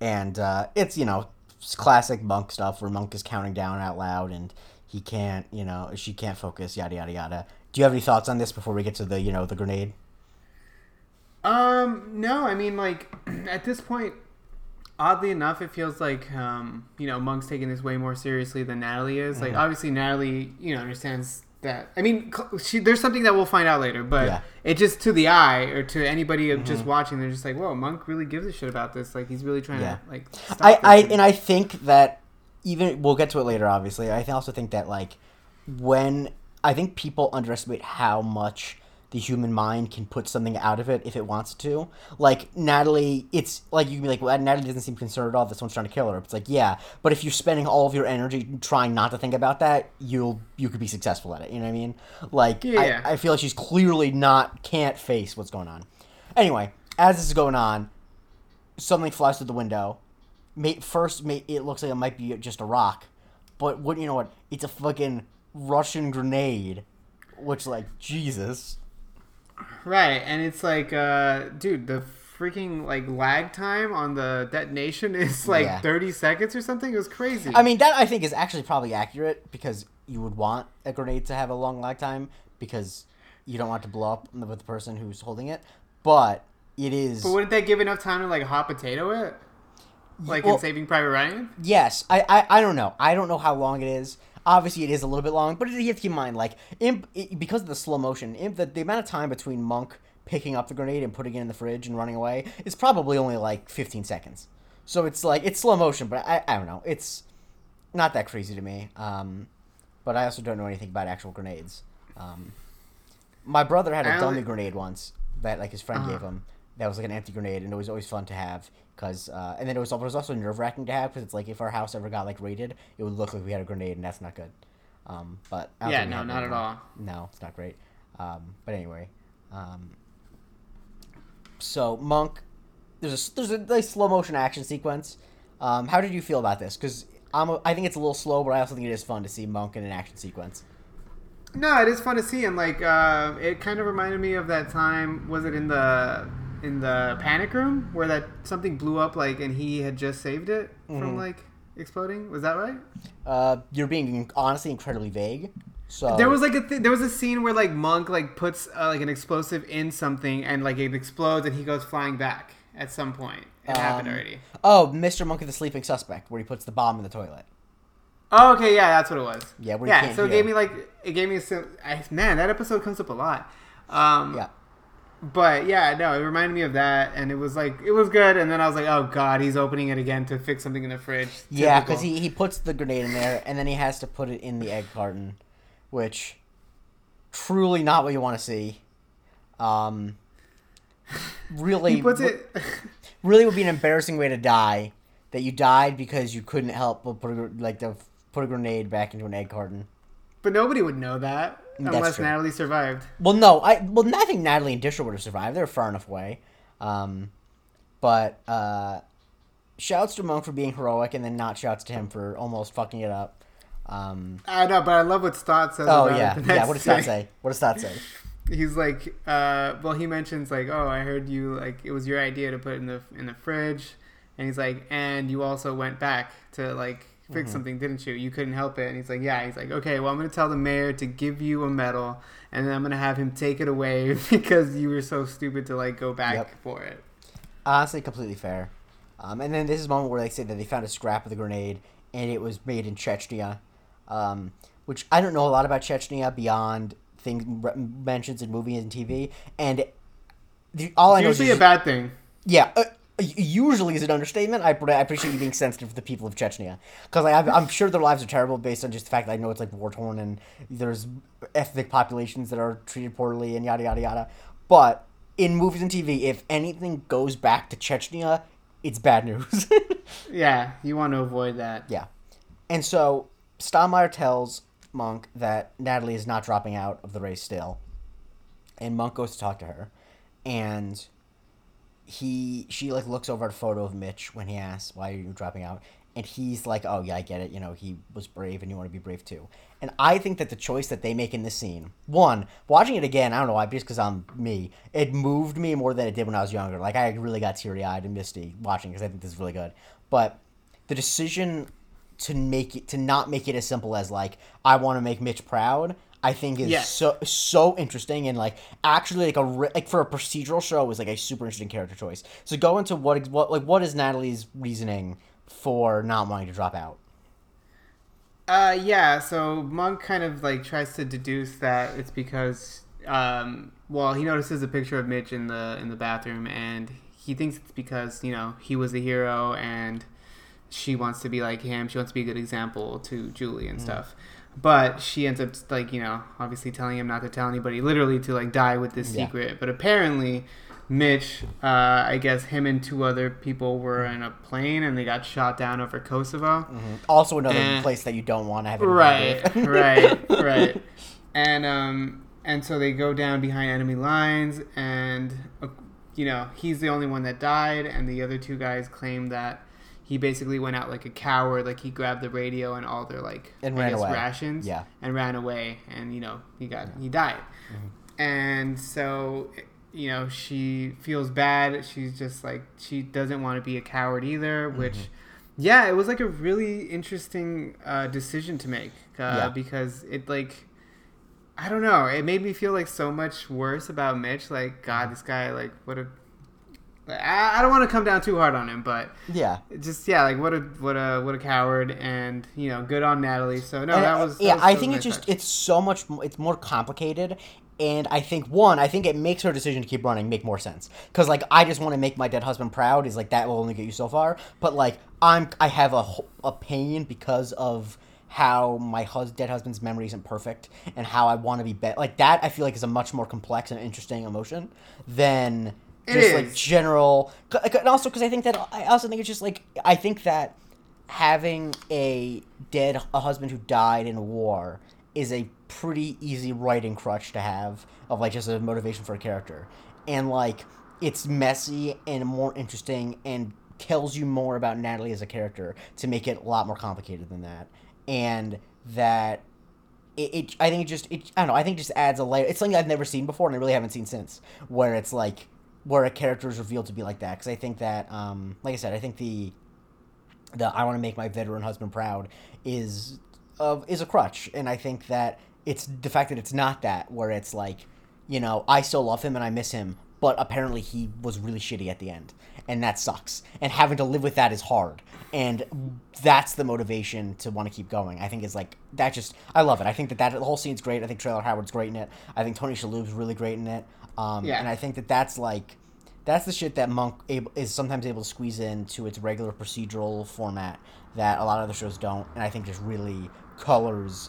and uh, it's, you know, classic Monk stuff where Monk is counting down out loud and he can't, you know, she can't focus, yada, yada, yada. Do you have any thoughts on this before we get to the, you know, the grenade? Um, no, I mean, like, at this point, oddly enough, it feels like, um, you know, Monk's taking this way more seriously than Natalie is. Like, obviously, Natalie, you know, understands that. I mean, she, there's something that we'll find out later, but Yeah. it just, to the eye or to anybody of just mm-hmm. watching, they're just like, whoa, Monk really gives a shit about this. Like, he's really trying Yeah. to, like, stop I, I and I think that even we'll get to it later. Obviously, I also think that like when I think people underestimate how much the human mind can put something out of it if it wants to. Like Natalie, it's like you can be like, well, Natalie doesn't seem concerned at all. This one's trying to kill her. It's like, yeah, but if you're spending all of your energy trying not to think about that, you'll you could be successful at it. You know what I mean? Like, Yeah. I, I feel like she's clearly not can't face what's going on. Anyway, as this is going on, something flies through the window. May, first, may, it looks like it might be just a rock, but what you know what? It's a fucking Russian grenade, which like Jesus. Right, and it's like, uh, dude, the freaking like lag time on the detonation is like Yeah. 30 seconds or something. It was crazy. I mean, that I think is actually probably accurate because you would want a grenade to have a long lag time because you don't want to blow up with the person who's holding it. But it is but wouldn't that give enough time to like hot potato it? Like well- in Saving Private Ryan? Yes, I, I I don't know. I don't know how long it is. Obviously, it is a little bit long, but you have to keep in mind, like, imp, it, because of the slow motion, imp, the, the amount of time between Monk picking up the grenade and putting it in the fridge and running away is probably only like 15 seconds. So it's like it's slow motion, but I, I don't know. It's not that crazy to me. Um, but I also don't know anything about actual grenades. Um, my brother had a dummy grenade once that like his friend Uh-huh. gave him. That was like an empty grenade, and it was always fun to have. Cause, uh, and then it was, it was also nerve wracking to have because it's like if our house ever got like raided, it would look like we had a grenade, and that's not good. Um, but I Yeah, no, not at all. No, it's not great. Um, but anyway, um, so monk, there's a there's a nice slow motion action sequence. Um, how did you feel about this? Because I'm a, I think it's a little slow, but I also think it is fun to see Monk in an action sequence. No, it is fun to see, and like uh, it kind of reminded me of that time. Was it in the in the panic room where that something blew up, like, and he had just saved it from Mhm. like exploding? Was that right? Uh, you're being honestly incredibly vague. So There was like a th- there was a scene where like Monk like puts uh, like an explosive in something and like it explodes and he goes flying back at some point. It happened Um, already. oh, Mr. Monk and the Sleeping Suspect, where he puts the bomb in the toilet. Oh, okay, yeah, that's what it was. Yeah, yeah. So it hear. gave me like it gave me a man that episode comes up a lot. Um, Yeah. But yeah, no, it reminded me of that, and it was like it was good, and then I was like, oh god, he's opening it again to fix something in the fridge. Yeah, because he, he puts the grenade in there, and then he has to put it in the egg carton, which truly not what you want to see. Um, really, he puts it. really would be an embarrassing way to die. That you died because you couldn't help but put a, like to put a grenade back into an egg carton. but nobody would know that unless. Natalie survived. Well, no, I well, I think Natalie and Disher would have survived. They're far enough away. Um, but uh, shouts to Monk for being heroic, and then not shouts to him for almost fucking it up. Um, I know, but I love what Stott says. oh about yeah, yeah. What does day. say? What does that say? He's like, uh, well, he mentions like, oh, I heard you like it was your idea to put it in the in the fridge, and he's like, and you also went back to like fix Mhm. something, didn't you? You couldn't help it, and he's like, yeah. He's like, okay, well, I'm gonna tell the mayor to give you a medal, and then I'm gonna have him take it away because you were so stupid to like go back Yep. for it. Honestly, completely fair. Um, and then this is a moment where they say that they found a scrap of the grenade, and it was made in Chechnya, um, which I don't know a lot about Chechnya beyond things mentions in movies and TV. And the, all I know is usually a bad thing. Yeah, uh, usually is an understatement. I, I appreciate you being sensitive to the people of Chechnya because like, I'm, I'm sure their lives are terrible based on just the fact that I know it's like war torn and there's ethnic populations that are treated poorly and yada yada yada. But in movies and TV, if anything goes back to Chechnya, it's bad news. Yeah, you want to avoid that. yeah, and so Stottlemeyer tells Monk that Natalie is not dropping out of the race still, and Monk goes to talk to her, and he she like looks over at a photo of Mitch when he asks why are you dropping out? And he's like oh yeah I get it. You know he was brave and you want to be brave too. And I think that the choice that they make in this scene one watching it again I don't know why just because I'm me it moved me more than it did when I was younger. Like I really got teary eyed and misty watching because I think this is really good. But the decision to make it to not make it as simple as like I want to make Mitch proud I think is Yes. so so interesting and like actually like a like for a procedural show is like a super interesting character choice. So go into what what like what is Natalie's reasoning for not wanting to drop out? Uh, yeah. So Monk kind of like tries to deduce that it's because, um, well, he notices a picture of Mitch in the in the bathroom, and he thinks it's because you know he was a hero, and she wants to be like him. She wants to be a good example to Julie and stuff. But she ends up like you know obviously telling him not to tell anybody, literally to like die with this Yeah. secret. But apparently. Mitch, uh, I guess him and two other people were in a plane and they got shot down over Kosovo. Also another Eh. place that you don't want to have. right to do with. right right and um and so they go down behind enemy lines and uh, you know he's the only one that died and the other two guys claim that he basically went out like a coward like he grabbed the radio and all their like And I ran guess, away. rations Yeah. and ran away and you know he got he died. And so you know she feels bad. She's just like she doesn't want to be a coward either which yeah it was like a really interesting uh, decision to make uh, Yeah. because it like i don't know. It made me feel like so much worse about mitch. Like god this guy like what a I I don't want to come down too hard on him, but Yeah. just yeah, like what a what a what a coward, and you know, good on Natalie. So no, And, that was that yeah. was- I think it's just touch. it's so much it's more complicated, and I think one I think it makes her decision to keep running make more sense because like I just want to make my dead husband proud is like that will only get you so far, but like I'm I have a a pain because of how my hus- dead husband's memory isn't perfect and how I want to be better like that I feel like is a much more complex and interesting emotion than It just like general and also because I think that I also think it's just like I think that having a dead a husband who died in a war is a pretty easy writing crutch to have of like just a motivation for a character and like it's messy and more interesting and tells you more about Natalie as a character to make it a lot more complicated than that, and that it, it I think it just it I don't know I think it just adds a layer. It's something I've never seen before, and I really haven't seen since, where it's like where a character is revealed to be like that. Because I think that, um, like I said, I think the the I want to make my veteran husband proud is of is a crutch, and I think that it's the fact that it's not that where it's like, you know, I still love him and I miss him, but apparently he was really shitty at the end, and that sucks. And having to live with that is hard, and that's the motivation to want to keep going. I think is like that. Just I love it. I think that that the whole scene's great. I think Traylor Howard's great in it. I think Tony Shalhoub's really great in it. Um, Yeah. And I think that that's like that's the shit that Monk able, is sometimes able to squeeze into its regular procedural format that a lot of other shows don't, and I think just really colors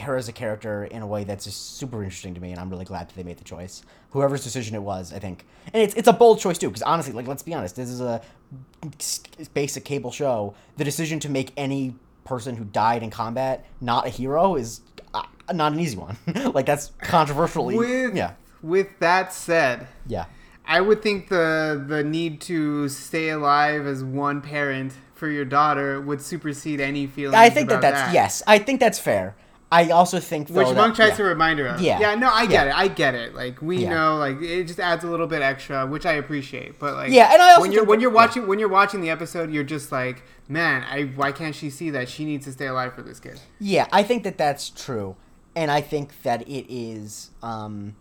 her as a character in a way that's just super interesting to me, and I'm really glad that they made the choice. Whoever's decision it was, I think, and it's it's a bold choice too, because honestly, like let's be honest, this is a basic cable show. The decision to make any person who died in combat not a hero is uh, not an easy one. like that's controversially, With yeah, with that said, yeah. I would think the the need to stay alive as one parent for your daughter would supersede any feelings. I think that that's yes. I think that's fair. I also think though, Which that- Monk tries yeah. to remind her of. Yeah. Yeah, no, I get Yeah. it. I get it. Like we Yeah. know, like it just adds a little bit extra, which I appreciate. But like, Yeah, and I also when you're when you're watching when you're watching the episode, you're just like, man, I why can't she see that she needs to stay alive for this kid? Yeah, I think that that's true, and I think that it is. Um,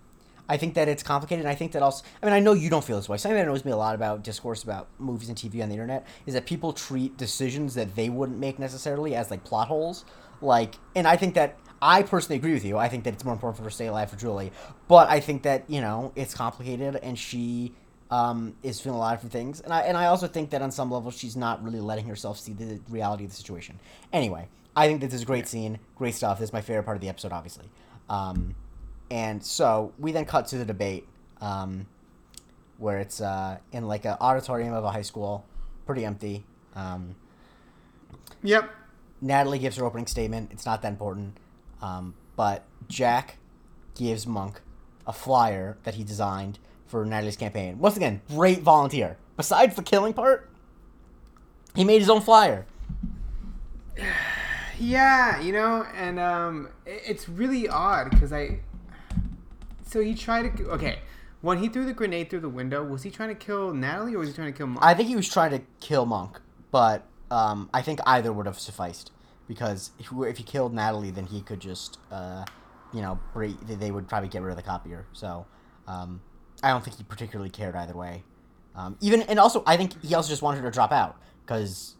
I think that it's complicated. And I think that also. I mean, I know you don't feel this way. Something that knows me a lot about discourse about movies and TV on the internet is that people treat decisions that they wouldn't make necessarily as like plot holes. Like, and I think that I personally agree with you. I think that it's more important for her to stay alive for Julie, but I think that you know it's complicated, and she um, is feeling a lot of different things, and I and I also think that on some level she's not really letting herself see the reality of the situation. Anyway, I think this is a great scene, great stuff. This is my favorite part of the episode, obviously. Um, and so we then cut to the debate, um, where it's uh, in like an auditorium of a high school, pretty empty. Um, Yep. Natalie gives her opening statement. It's not that important. Um, but Jack gives Monk a flyer that he designed for Natalie's campaign. Once again, great volunteer. Besides the killing part, he made his own flyer. Yeah, you know, and um, it's really odd because I. So he tried to. Okay, when he threw the grenade through the window, was he trying to kill Natalie or was he trying to kill Monk? I think he was trying to kill Monk, but um, I think either would have sufficed because if, if he killed Natalie, then he could just, uh, you know, they would probably get rid of the copier. So um, I don't think he particularly cared either way. Um, even and also, I think he also just wanted her to drop out because,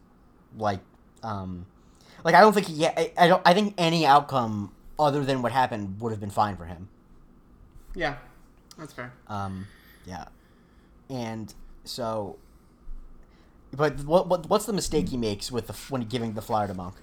like, um, like I don't think he. I, I don't. I think any outcome other than what happened would have been fine for him. Yeah, that's fair. Um, yeah, and so, but what, what what's the mistake he makes with the when giving the flyer to Monk?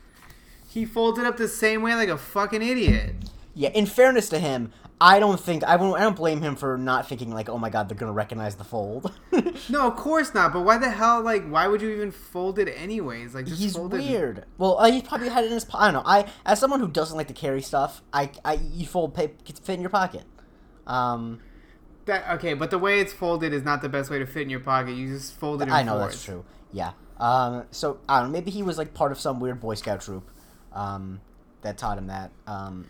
He folded it up the same way like a fucking idiot. Yeah, in fairness to him, I don't think I won't I don't blame him for not thinking like, oh my god, they're gonna recognize the fold. No, of course not. But why the hell? Like, why would you even fold it anyways? Like, just He's fold it. weird. Well, uh, he probably had it in his. po- I don't know. I as someone who doesn't like to carry stuff, I I you fold paper fit in your pocket. Um, That okay, but the way it's folded is not the best way to fit in your pocket. You just fold it. In I know fours. that's true. Yeah. Um, so I don't know. Maybe he was like part of some weird Boy Scout troop, um, that taught him that. Um,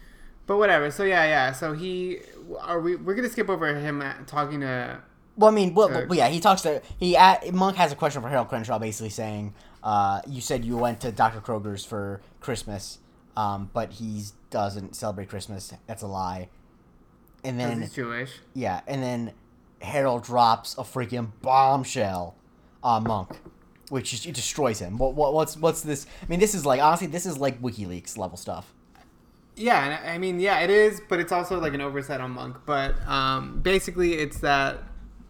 But whatever. So yeah, yeah. So he are we? We're gonna skip over him uh, talking to. Well, I mean, well, well, yeah, he talks to he. At, Monk has a question for Harold Crenshaw, basically saying, uh, "You said you went to Dr. Kroger's for Christmas, um, but he doesn't celebrate Christmas. That's a lie." And then he's Jewish. yeah, and then Harold drops a freaking bombshell on Monk, which is, it destroys him. What, what what's what's this? I mean, this is like honestly, this is like WikiLeaks level stuff. Yeah, and I mean, yeah, it is, but it's also like an oversight on Monk. But um, basically, it's that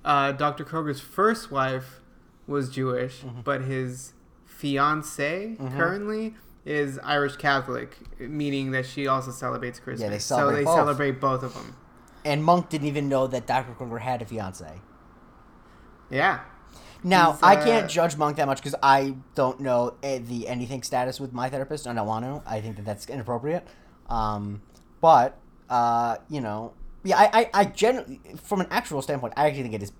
uh, Dr. Kroger's first wife was Jewish, Mm-hmm. but his fiance currently is Irish Catholic, meaning that she also celebrates Christmas. so celebrate they both. celebrate both of them. And Monk didn't even know that Dr. Kroger had a fiance. Yeah. Now He's, I uh, can't judge Monk that much because I don't know eh, the anything status with my therapist. and I don't want to. I think that that's inappropriate. Um, but uh, you know, yeah, I, I, I generally, from an actual standpoint, I actually think it is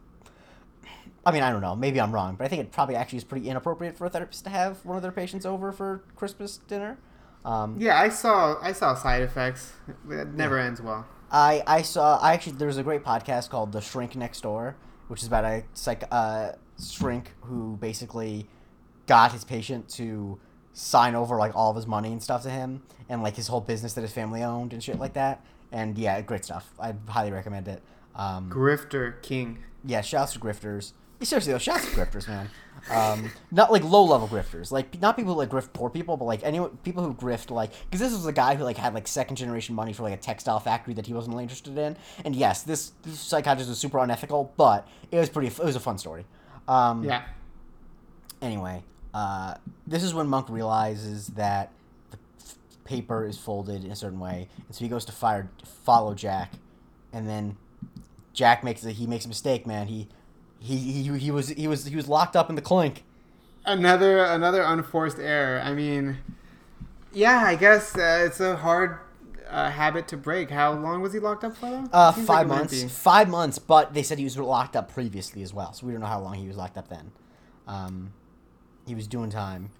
I mean, I don't know. Maybe I'm wrong, but I think it probably actually is pretty inappropriate for a therapist to have one of their patients over for Christmas dinner. Um, Yeah, I saw I saw side effects. It never ends well. I I saw I actually there's a great podcast called The Shrink Next Door, which is about a psych uh shrink who basically got his patient to sign over like all of his money and stuff to him and like his whole business that his family owned and shit like that. And yeah, great stuff. I highly recommend it. Um, Grifter King. yeah, shouts to grifters. Seriously though, shouts to grifters, man. Um, not like low level grifters, like not people who like grift poor people, but like anyone people who grift like because this was a guy who like had like second generation money for like a textile factory that he wasn't really interested in. And yes, this, this psychiatrist was super unethical, but it was pretty. It was a fun story. Um, Yeah. Anyway, uh, this is when Monk realizes that the f- paper is folded in a certain way, and so he goes to fire follow Jack, and then Jack makes a, he makes a mistake. Man, he he, he he was he was he was locked up in the clink. Another another unforced error. I mean, yeah, I guess uh, it's a hard uh, habit to break. How long was he locked up for? Uh, five like months. Five months, but they said he was locked up previously as well, so we don't know how long he was locked up then. Um, he was doing time.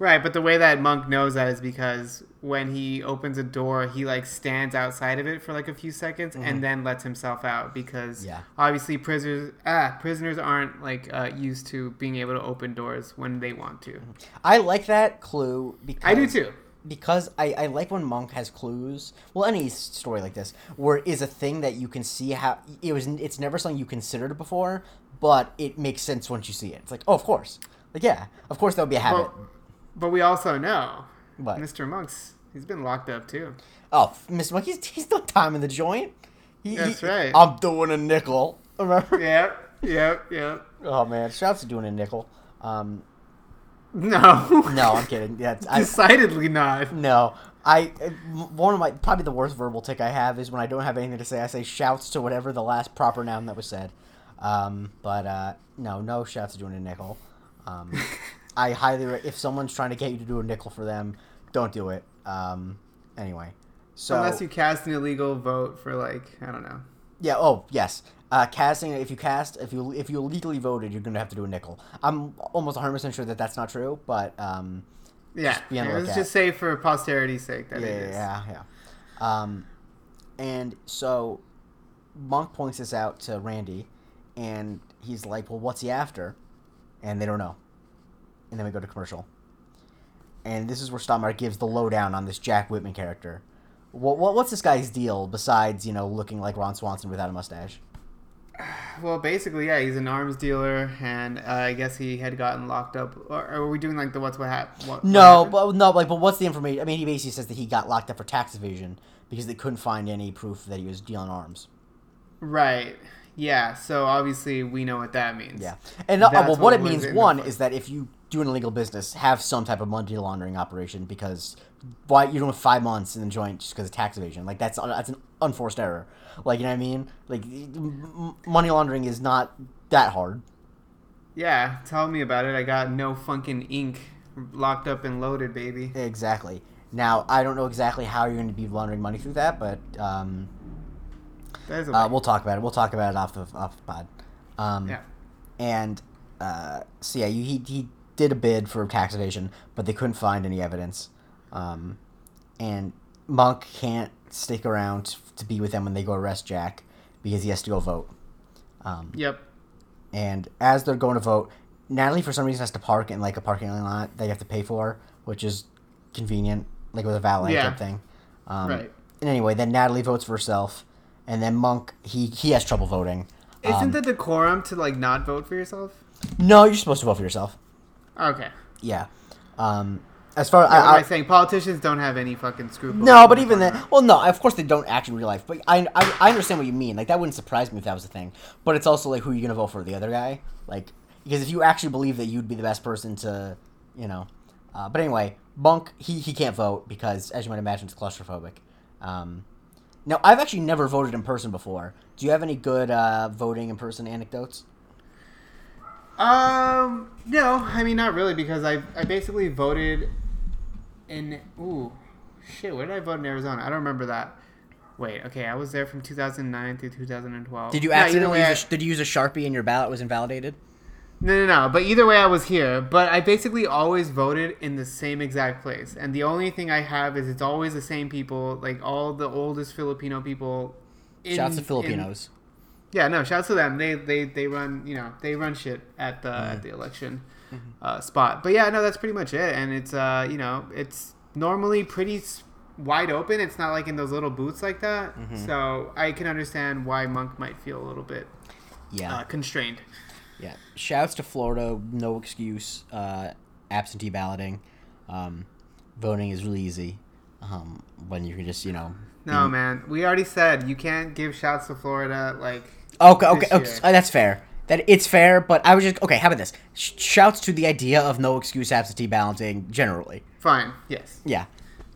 Right, but the way that Monk knows that is because when he opens a door, he like stands outside of it for like a few seconds and then lets himself out because Mm-hmm. Yeah. obviously prisoners ah prisoners aren't like uh, used to being able to open doors when they want to. I like that clue because I do too. because I, I like when Monk has clues. Well, any story like this where it is a thing that you can see how it was. It's never something you considered before, but it makes sense once you see it. It's like, oh, of course, like yeah, of course that would be a habit. Well, but we also know What? Mr. Monk's he's been locked up too. oh, Mr. Monk, he's he's done time in the joint. He, That's he- right. I'm doing a nickel. Remember? Yep, yep, yep. Oh man, shouts to doing a nickel. Um, No, no, I'm kidding. Yeah, it's- I, decidedly not. No, I one of my probably the worst verbal tick I have is when I don't have anything to say. I say shouts to whatever the last proper noun that was said. Um, but uh, no, no shouts to doing a nickel. Um, I highly re- if someone's trying to get you to do a nickel for them, don't do it. Um, anyway, so Unless you cast an illegal vote for like I don't know. yeah. Oh yes. Uh, casting. If you cast, if you if you illegally voted, you're gonna have to do a nickel. I'm almost 100 percent sure that that's not true, but um, Yeah, on the let's just say for posterity's sake that yeah, it is. yeah, yeah. Um, and so Monk points this out to Randy, and he's like, "Well, what's he after?" And they don't know. And then we go to commercial. And this is where Stottlemeyer gives the lowdown on this Jack Whitman character. What, what what's this guy's deal besides you know looking like Ron Swanson without a mustache? Well, basically, yeah, he's an arms dealer, and uh, I guess he had gotten locked up. Or, or are we doing like the what's what happened? What, No, what happened? but no, like, but what's the information? I mean, he basically says that he got locked up for tax evasion because they couldn't find any proof that he was dealing arms. right, yeah. So obviously, we know what that means. Yeah, and uh, well, what, what it means one is that if you do an illegal business, have some type of money laundering operation because why you're doing five months in the joint just because of tax evasion? Like that's that's an unforced error. Like you know what I mean? Like money laundering is not that hard. Yeah, tell me about it. I got no fucking ink locked up and loaded, baby. Exactly. Now I don't know exactly how you're going to be laundering money through that, but um, That is a uh, we'll talk about it. We'll talk about it off the off the pod. Um, yeah. And uh, so yeah, you, he he did a bid for tax evasion, but they couldn't find any evidence. Um, and Monk can't stick around to be with them when they go arrest Jack because he has to go vote. Um, Yep. and as they're going to vote, Natalie for some reason has to park in like a parking lot that you have to pay for, which is convenient, like with a valet Yeah. type thing. Um, Right. And anyway, then Natalie votes for herself, and then Monk he he has trouble voting. Isn't Um, the decorum to like not vote for yourself? No, you're supposed to vote for yourself. Okay. Yeah. Um, as far Yeah, what am I, I I, saying? Politicians don't have any fucking scruples. no, but even then, well, no, of course they don't act in real life. But I, I, I understand what you mean. Like that wouldn't surprise me if that was the thing. But it's also like who are you gonna vote for? The other guy? Like because if you actually believe that you'd be the best person to, you know. Uh, but anyway, Monk he he can't vote because as you might imagine, it's claustrophobic. Um, now I've actually never voted in person before. Do you have any good uh, voting in person anecdotes? Um, no, I mean not really because I I basically voted in ooh shit. Where did I vote in Arizona? I don't remember that. Wait, okay, I was there from 2009 through 2012. Did you accidentally use a, did you use a sharpie and your ballot was invalidated? No, no, no. But either way, I was here. But I basically always voted in the same exact place. And the only thing I have is it's always the same people, like all the oldest Filipino people. in- Shouts to in- Filipinos. Yeah, no, shouts to them. They they they run, you know, they run shit at the Mm-hmm. at the election uh, spot. But yeah, no, that's pretty much it. And it's uh, you know, it's normally pretty wide open. It's not like in those little booths like that. Mm-hmm. So I can understand why Monk might feel a little bit yeah. uh, constrained. Yeah. Shouts to Florida, no excuse. Uh, absentee balloting. Um, voting is really easy. Um, when you can just, you know. No, be- man. We already said you can't give shouts to Florida. Like, Okay, okay, okay uh, that's fair. That it's fair, but I was just okay. How about this? Sh- shouts to the idea of no excuse absentee balloting generally. fine. Yes. Yeah,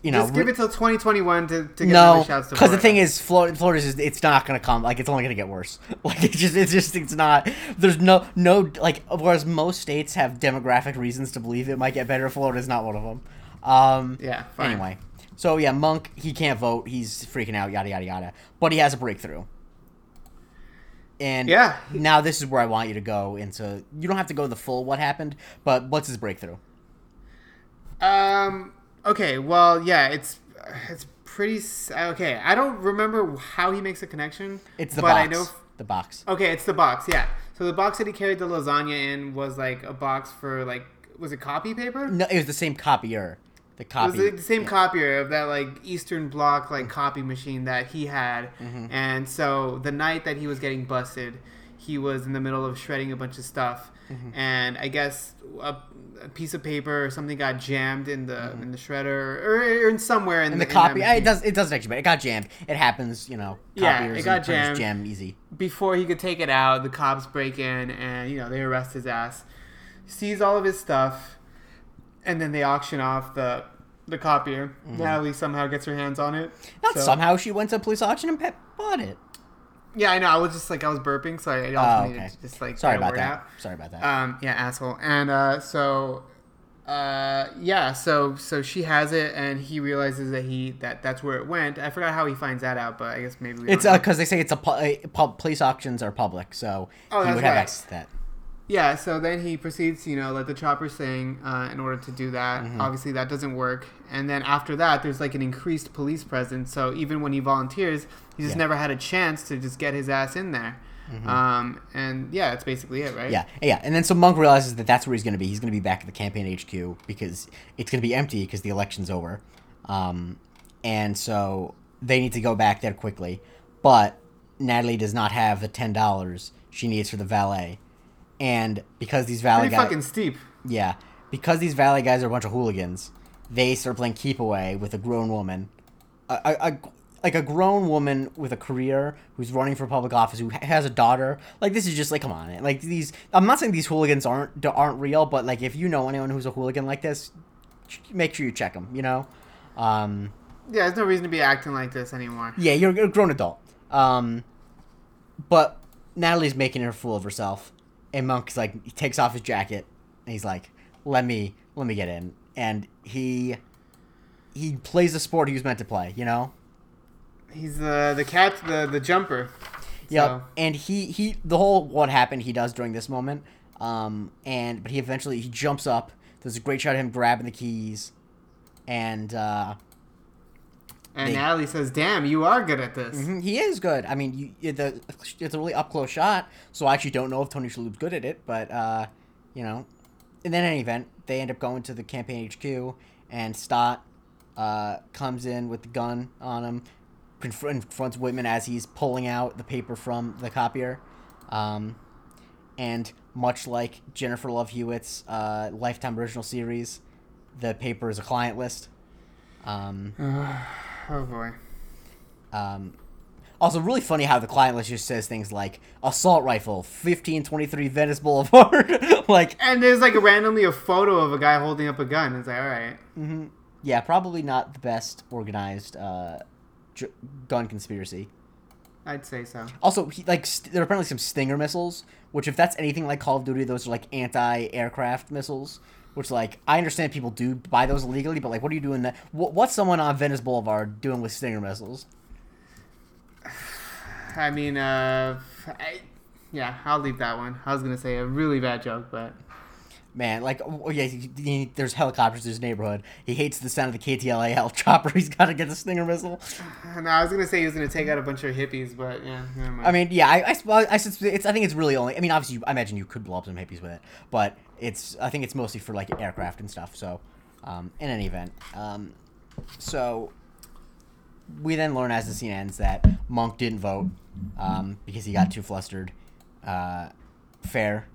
you know. Just give it till 2021 to, to get no, shouts to because the thing is, Florida, Florida's just, it's not gonna come. Like it's only gonna get worse. Like it's just, it's just, it's not. There's no, no, like. Whereas most states have demographic reasons to believe it might get better. Florida's not one of them. Um, Yeah, fine. Anyway, so yeah, Monk, he can't vote. He's freaking out. Yada yada yada. But he has a breakthrough. And Yeah. now this is where I want you to go into. You don't have to go the full what happened, but what's his breakthrough? Um. Okay. Well, yeah. It's it's pretty. Okay. I don't remember how he makes a connection. It's the but box. I know. the box. Okay, it's the box. Yeah. So the box that he carried the lasagna in was like a box for like was it copy paper? No, it was the same copier. The It was the same copier of that like Eastern Bloc like copy machine that he had, Mm-hmm. and so the night that he was getting busted, he was in the middle of shredding a bunch of stuff, Mm-hmm. and I guess a, a piece of paper or something got jammed in the in the shredder or, or in somewhere in, and the in that copy, I- it does it doesn't actually but It got jammed. It happens, you know. Yeah, it got jammed. Jam easy. before he could take it out, the cops break in and you know they arrest his ass, seize all of his stuff, and then they auction off the the copier. Natalie somehow gets her hands on it. Mm-hmm. Not So- somehow she went to a police auction and bought it. Yeah, I know. I was just like I was burping, so I also Oh, needed to just like Sorry about that. out. Sorry about that. Um, yeah, asshole. And uh, so, uh, yeah, so so she has it, and he realizes that he that that's where it went. I forgot how he finds that out, but I guess maybe we it's because they say it's a, pu- police auctions are public, so Oh, he would have right. access to that. Yeah, so then he proceeds, you know, let the chopper sing uh, in order to do that. Mm-hmm. Obviously, that doesn't work. And then after that, there's like an increased police presence. So even when he volunteers, he just Yeah. never had a chance to just get his ass in there. Um, and yeah, that's basically it, right? Mm-hmm. Yeah, yeah, and then so Monk realizes that that's where he's going to be. He's going to be back at the campaign HQ because it's going to be empty because the election's over, um, and so they need to go back there quickly. But Natalie does not have the ten dollars she needs for the valet, and because these valley Pretty guys, fucking steep. yeah, because these valet guys are a bunch of hooligans, they start playing keep away with a grown woman, a, a, a- like a grown woman with a career who's running for public office who has a daughter. Like this is just like come on, like these. I'm not saying these hooligans aren't aren't real, but like if you know anyone who's a hooligan like this, make sure you check them. You know, um, Yeah, there's no reason to be acting like this anymore. yeah, you're, a grown adult. Um, but Natalie's making her a fool of herself, and Monk's like he takes off his jacket, and he's like, "Let me, let me get in," and he he plays the sport he was meant to play. You know. He's the the cat, the the jumper. Yep. So- And he he the whole what happened he does during this moment. Um and but he eventually he jumps up. There's a great shot of him grabbing the keys, and uh, And They- Natalie says, "Damn, you are good at this." mhm, he is good. I mean, you, the it's a really up close shot. So I actually don't know if Tony Shalhoub's good at it, but uh, you know. And then in any event, they end up going to the campaign HQ, and Stott uh, comes in with the gun on him, confr- confronts Whitman as he's pulling out the paper from the copier. Um, and much like Jennifer Love Hewitt's uh, Lifetime original series, the paper is a client list. Um, Oh boy. um, also, really funny how the client list just says things like assault rifle, fifteen twenty three Venice Boulevard. like, And there's like randomly a photo of a guy holding up a gun. It's like, all right. yeah, probably not the best organized uh, j- gun conspiracy. I'd say so. Also, he, like st- there are apparently some Stinger missiles, which if that's anything like Call of Duty, those are like anti-aircraft missiles. Which like I understand people do buy those illegally, but like what are you doing that? What, what's someone on Venice Boulevard doing with Stinger missiles? I mean, uh, I, yeah, I'll leave that one. I was gonna say a really bad joke, but Man, like, oh, yeah, he, he- there's helicopters in his neighborhood. He hates the sound of the KTLA chopper. He's got to get the Stinger missile. no, I was gonna say he was gonna take out a bunch of hippies, but yeah. I mean, yeah, I, I, suppose- I, it's, I think it's really only. I mean, obviously, you, I imagine you could blow up some hippies with it, but it's. I think it's mostly for like aircraft and stuff. So, um, in any event, um, so we then learn as the scene ends that Monk didn't vote um, because he got too flustered. Uh, fair.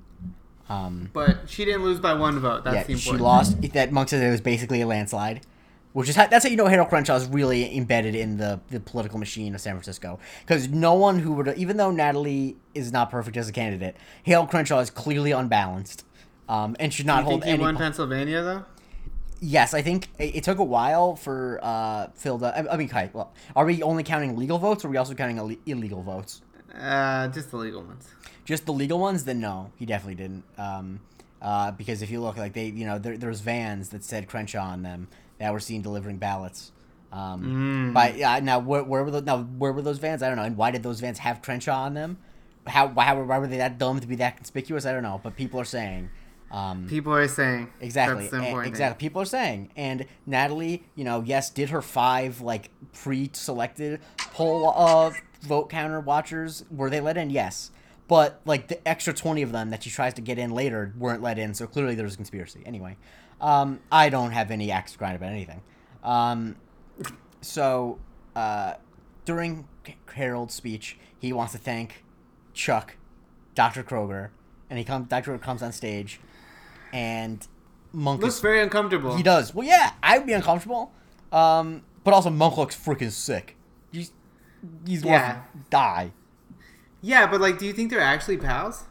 Um, but she didn't lose by one vote. That's yeah, the she lost. That Monk said it was basically a landslide, which is how, that's how you know Harold Crenshaw is really embedded in the, the political machine of San Francisco. Because no one who would, even though Natalie is not perfect as a candidate, Harold Crenshaw is clearly unbalanced, um, and should Do not you hold think he any. won Pennsylvania though? yes, I think it, it took a while for uh, Phil. To, I, I mean, Kai. Well, are we only counting legal votes, or are we also counting Ill- illegal votes? Uh, just the legal ones. just the legal ones, then no, he definitely didn't. Um, uh, because if you look, like they, you know, there, there's vans that said Crenshaw on them that were seen delivering ballots. Um, Mm. But yeah, now where, where were the, now where were those vans? I don't know. And why did those vans have Crenshaw on them? How why, why were they that dumb to be that conspicuous? I don't know. But people are saying. Um, People are saying Exactly. That's a- important exactly. People are saying, and Natalie, you know, yes, did her five like pre-selected poll of vote counter watchers were they let in? Yes, but like the extra twenty of them that she tries to get in later weren't let in. So clearly there was a conspiracy. Anyway, um, I don't have any axe to grind about anything. Um, so uh, during Harold's speech, he wants to thank Chuck, Dr. Kroger, and he comes. Dr. Kroger comes on stage, and Monk looks is very uncomfortable. he does. Well, yeah, I would be uncomfortable. Um, but also Monk looks freaking sick. He's he's Yeah. die. Yeah, but like, do you think they're actually pals?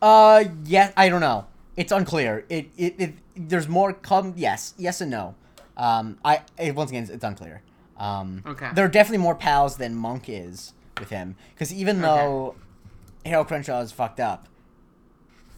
Uh, yeah, I don't know. It's unclear. It it, it there's more come. Yes, yes and no. Um, I it, once again it's unclear. Um, Okay. There are definitely more pals than Monk is with him because even though Harold Crenshaw is fucked up,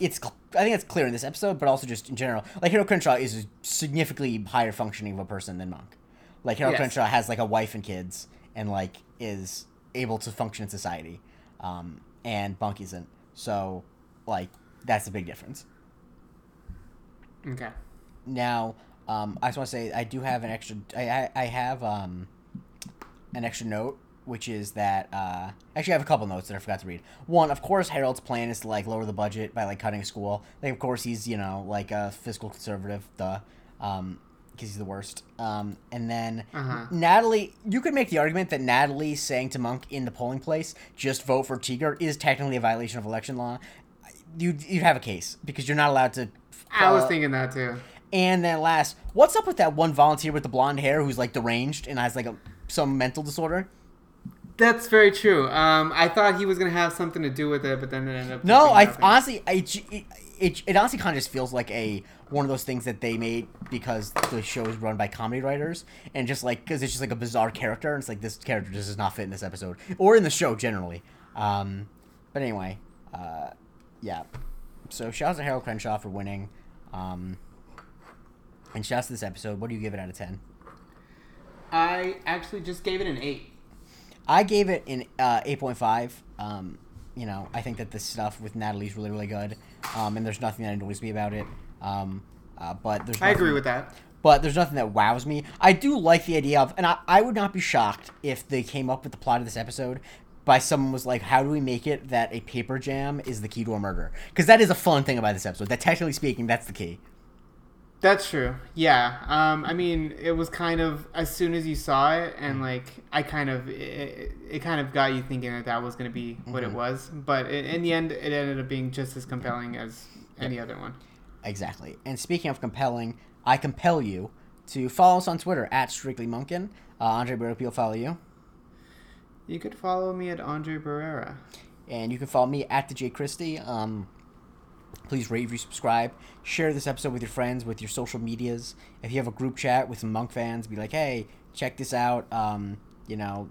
it's I think it's clear in this episode, but also just in general. Like Harold Crenshaw is a significantly higher functioning of a person than Monk. Like Harold Yes. Crenshaw has like a wife and kids, and like is able to function in society, um, and Monk isn't. So, like that's a big difference. Okay. Now, um, I just want to say I do have an extra. I I, I have um, an extra note, which is that uh, actually I have a couple notes that I forgot to read. One, of course, Harold's plan is to like lower the budget by like cutting school. Like, of course, he's you know like a fiscal conservative, duh, um, because he's the worst. Um, and then Uh-huh. Natalie, you could make the argument that Natalie saying to Monk in the polling place, "Just vote for Teeger," is technically a violation of election law. You you have a case because you're not allowed to. I was uh, thinking that too. and then last, what's up with that one volunteer with the blonde hair who's like deranged and has like a some mental disorder? That's very true. Um, I thought he was gonna have something to do with it, but then it ended up. No, I nothing. honestly, I, it, it, it honestly kind of just feels like a one of those things that they made because the show is run by comedy writers and just like because it's just like a bizarre character and it's like this character just does not fit in this episode or in the show generally. Um, but anyway, uh, yeah. So shouts to Harold Crenshaw for winning. Um, and shouts to this episode. What do you give it out of ten? I actually just gave it an eight. I gave it an uh, eight point five. Um, you know, I think that the stuff with Natalie's really, really good. Um, and there's nothing that annoys me about it. Um, uh, but there's I agree with that. But there's nothing that wows me. I do like the idea of, and I, I would not be shocked if they came up with the plot of this episode by someone was like, how do we make it that a paper jam is the key to a murder? Because that is a fun thing about this episode. That technically speaking, that's the key. That's true. Yeah. Um, I mean, it was kind of as soon as you saw it, and like I kind of it, it kind of got you thinking that that was going to be what it was. But in, in the end, it ended up being just as compelling as any other one. Exactly. And speaking of compelling, I compel you to follow us on Twitter at Strictly Monkin'. Uh, Andre Burke will follow you. You could follow me at Andre Barrera. And you can follow me at the Jake Christie. Um, please rate, review, subscribe. Share this episode with your friends, with your social medias. If you have a group chat with some Monk fans, be like, hey, check this out. Um, you know,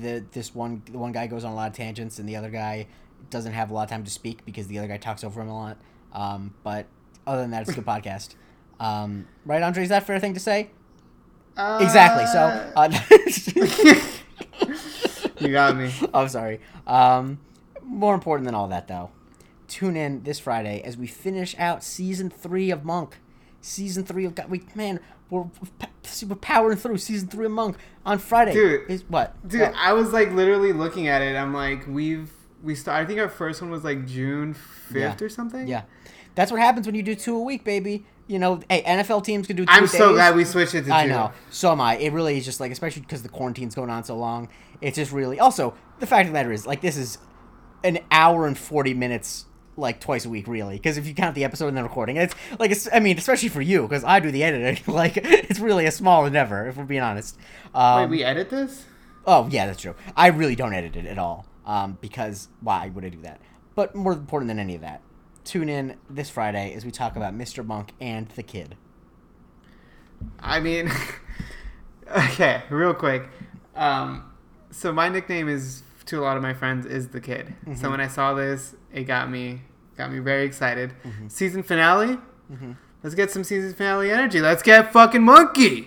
the, this one the one guy goes on a lot of tangents, and the other guy doesn't have a lot of time to speak because the other guy talks over him a lot. Um, but other than that, it's a good podcast. Um, right, Andre? Is that a fair thing to say? Uh, Exactly. So, uh, You got me. I'm sorry. Um, more important than all that, though, tune in this Friday as we finish out season three of Monk. Season three of God. We man, we're we're powering through season three of Monk on Friday. Dude. is what? Dude, What? I was like literally looking at it. I'm like, we've we start. I think our first one was like June fifth Yeah. or something. Yeah, that's what happens when you do two a week, baby. You know, hey, NFL teams can do. 2 I'm so days. glad we switched it to two. I know. So am I. It really is just like, especially because the quarantine's going on so long. It's just really. Also, the fact of the matter is, like, this is an hour and forty minutes, like twice a week, really. Because if you count the episode and the recording, it's like, it's. I mean, especially for you, because I do the editing. like, it's really a small endeavor, if we're being honest. Um, Wait, we edit this? Oh yeah, that's true. I really don't edit it at all. Um, because why would I do that? But more important than any of that, tune in this Friday as we talk about Mr. Monk and the kid. I mean, okay, real quick. Um, so my nickname is to a lot of my friends is the kid. Mm-hmm. So when I saw this, it got me got me very excited. Mm-hmm. Season finale. Let's get some season finale energy. Let's get fucking monkey.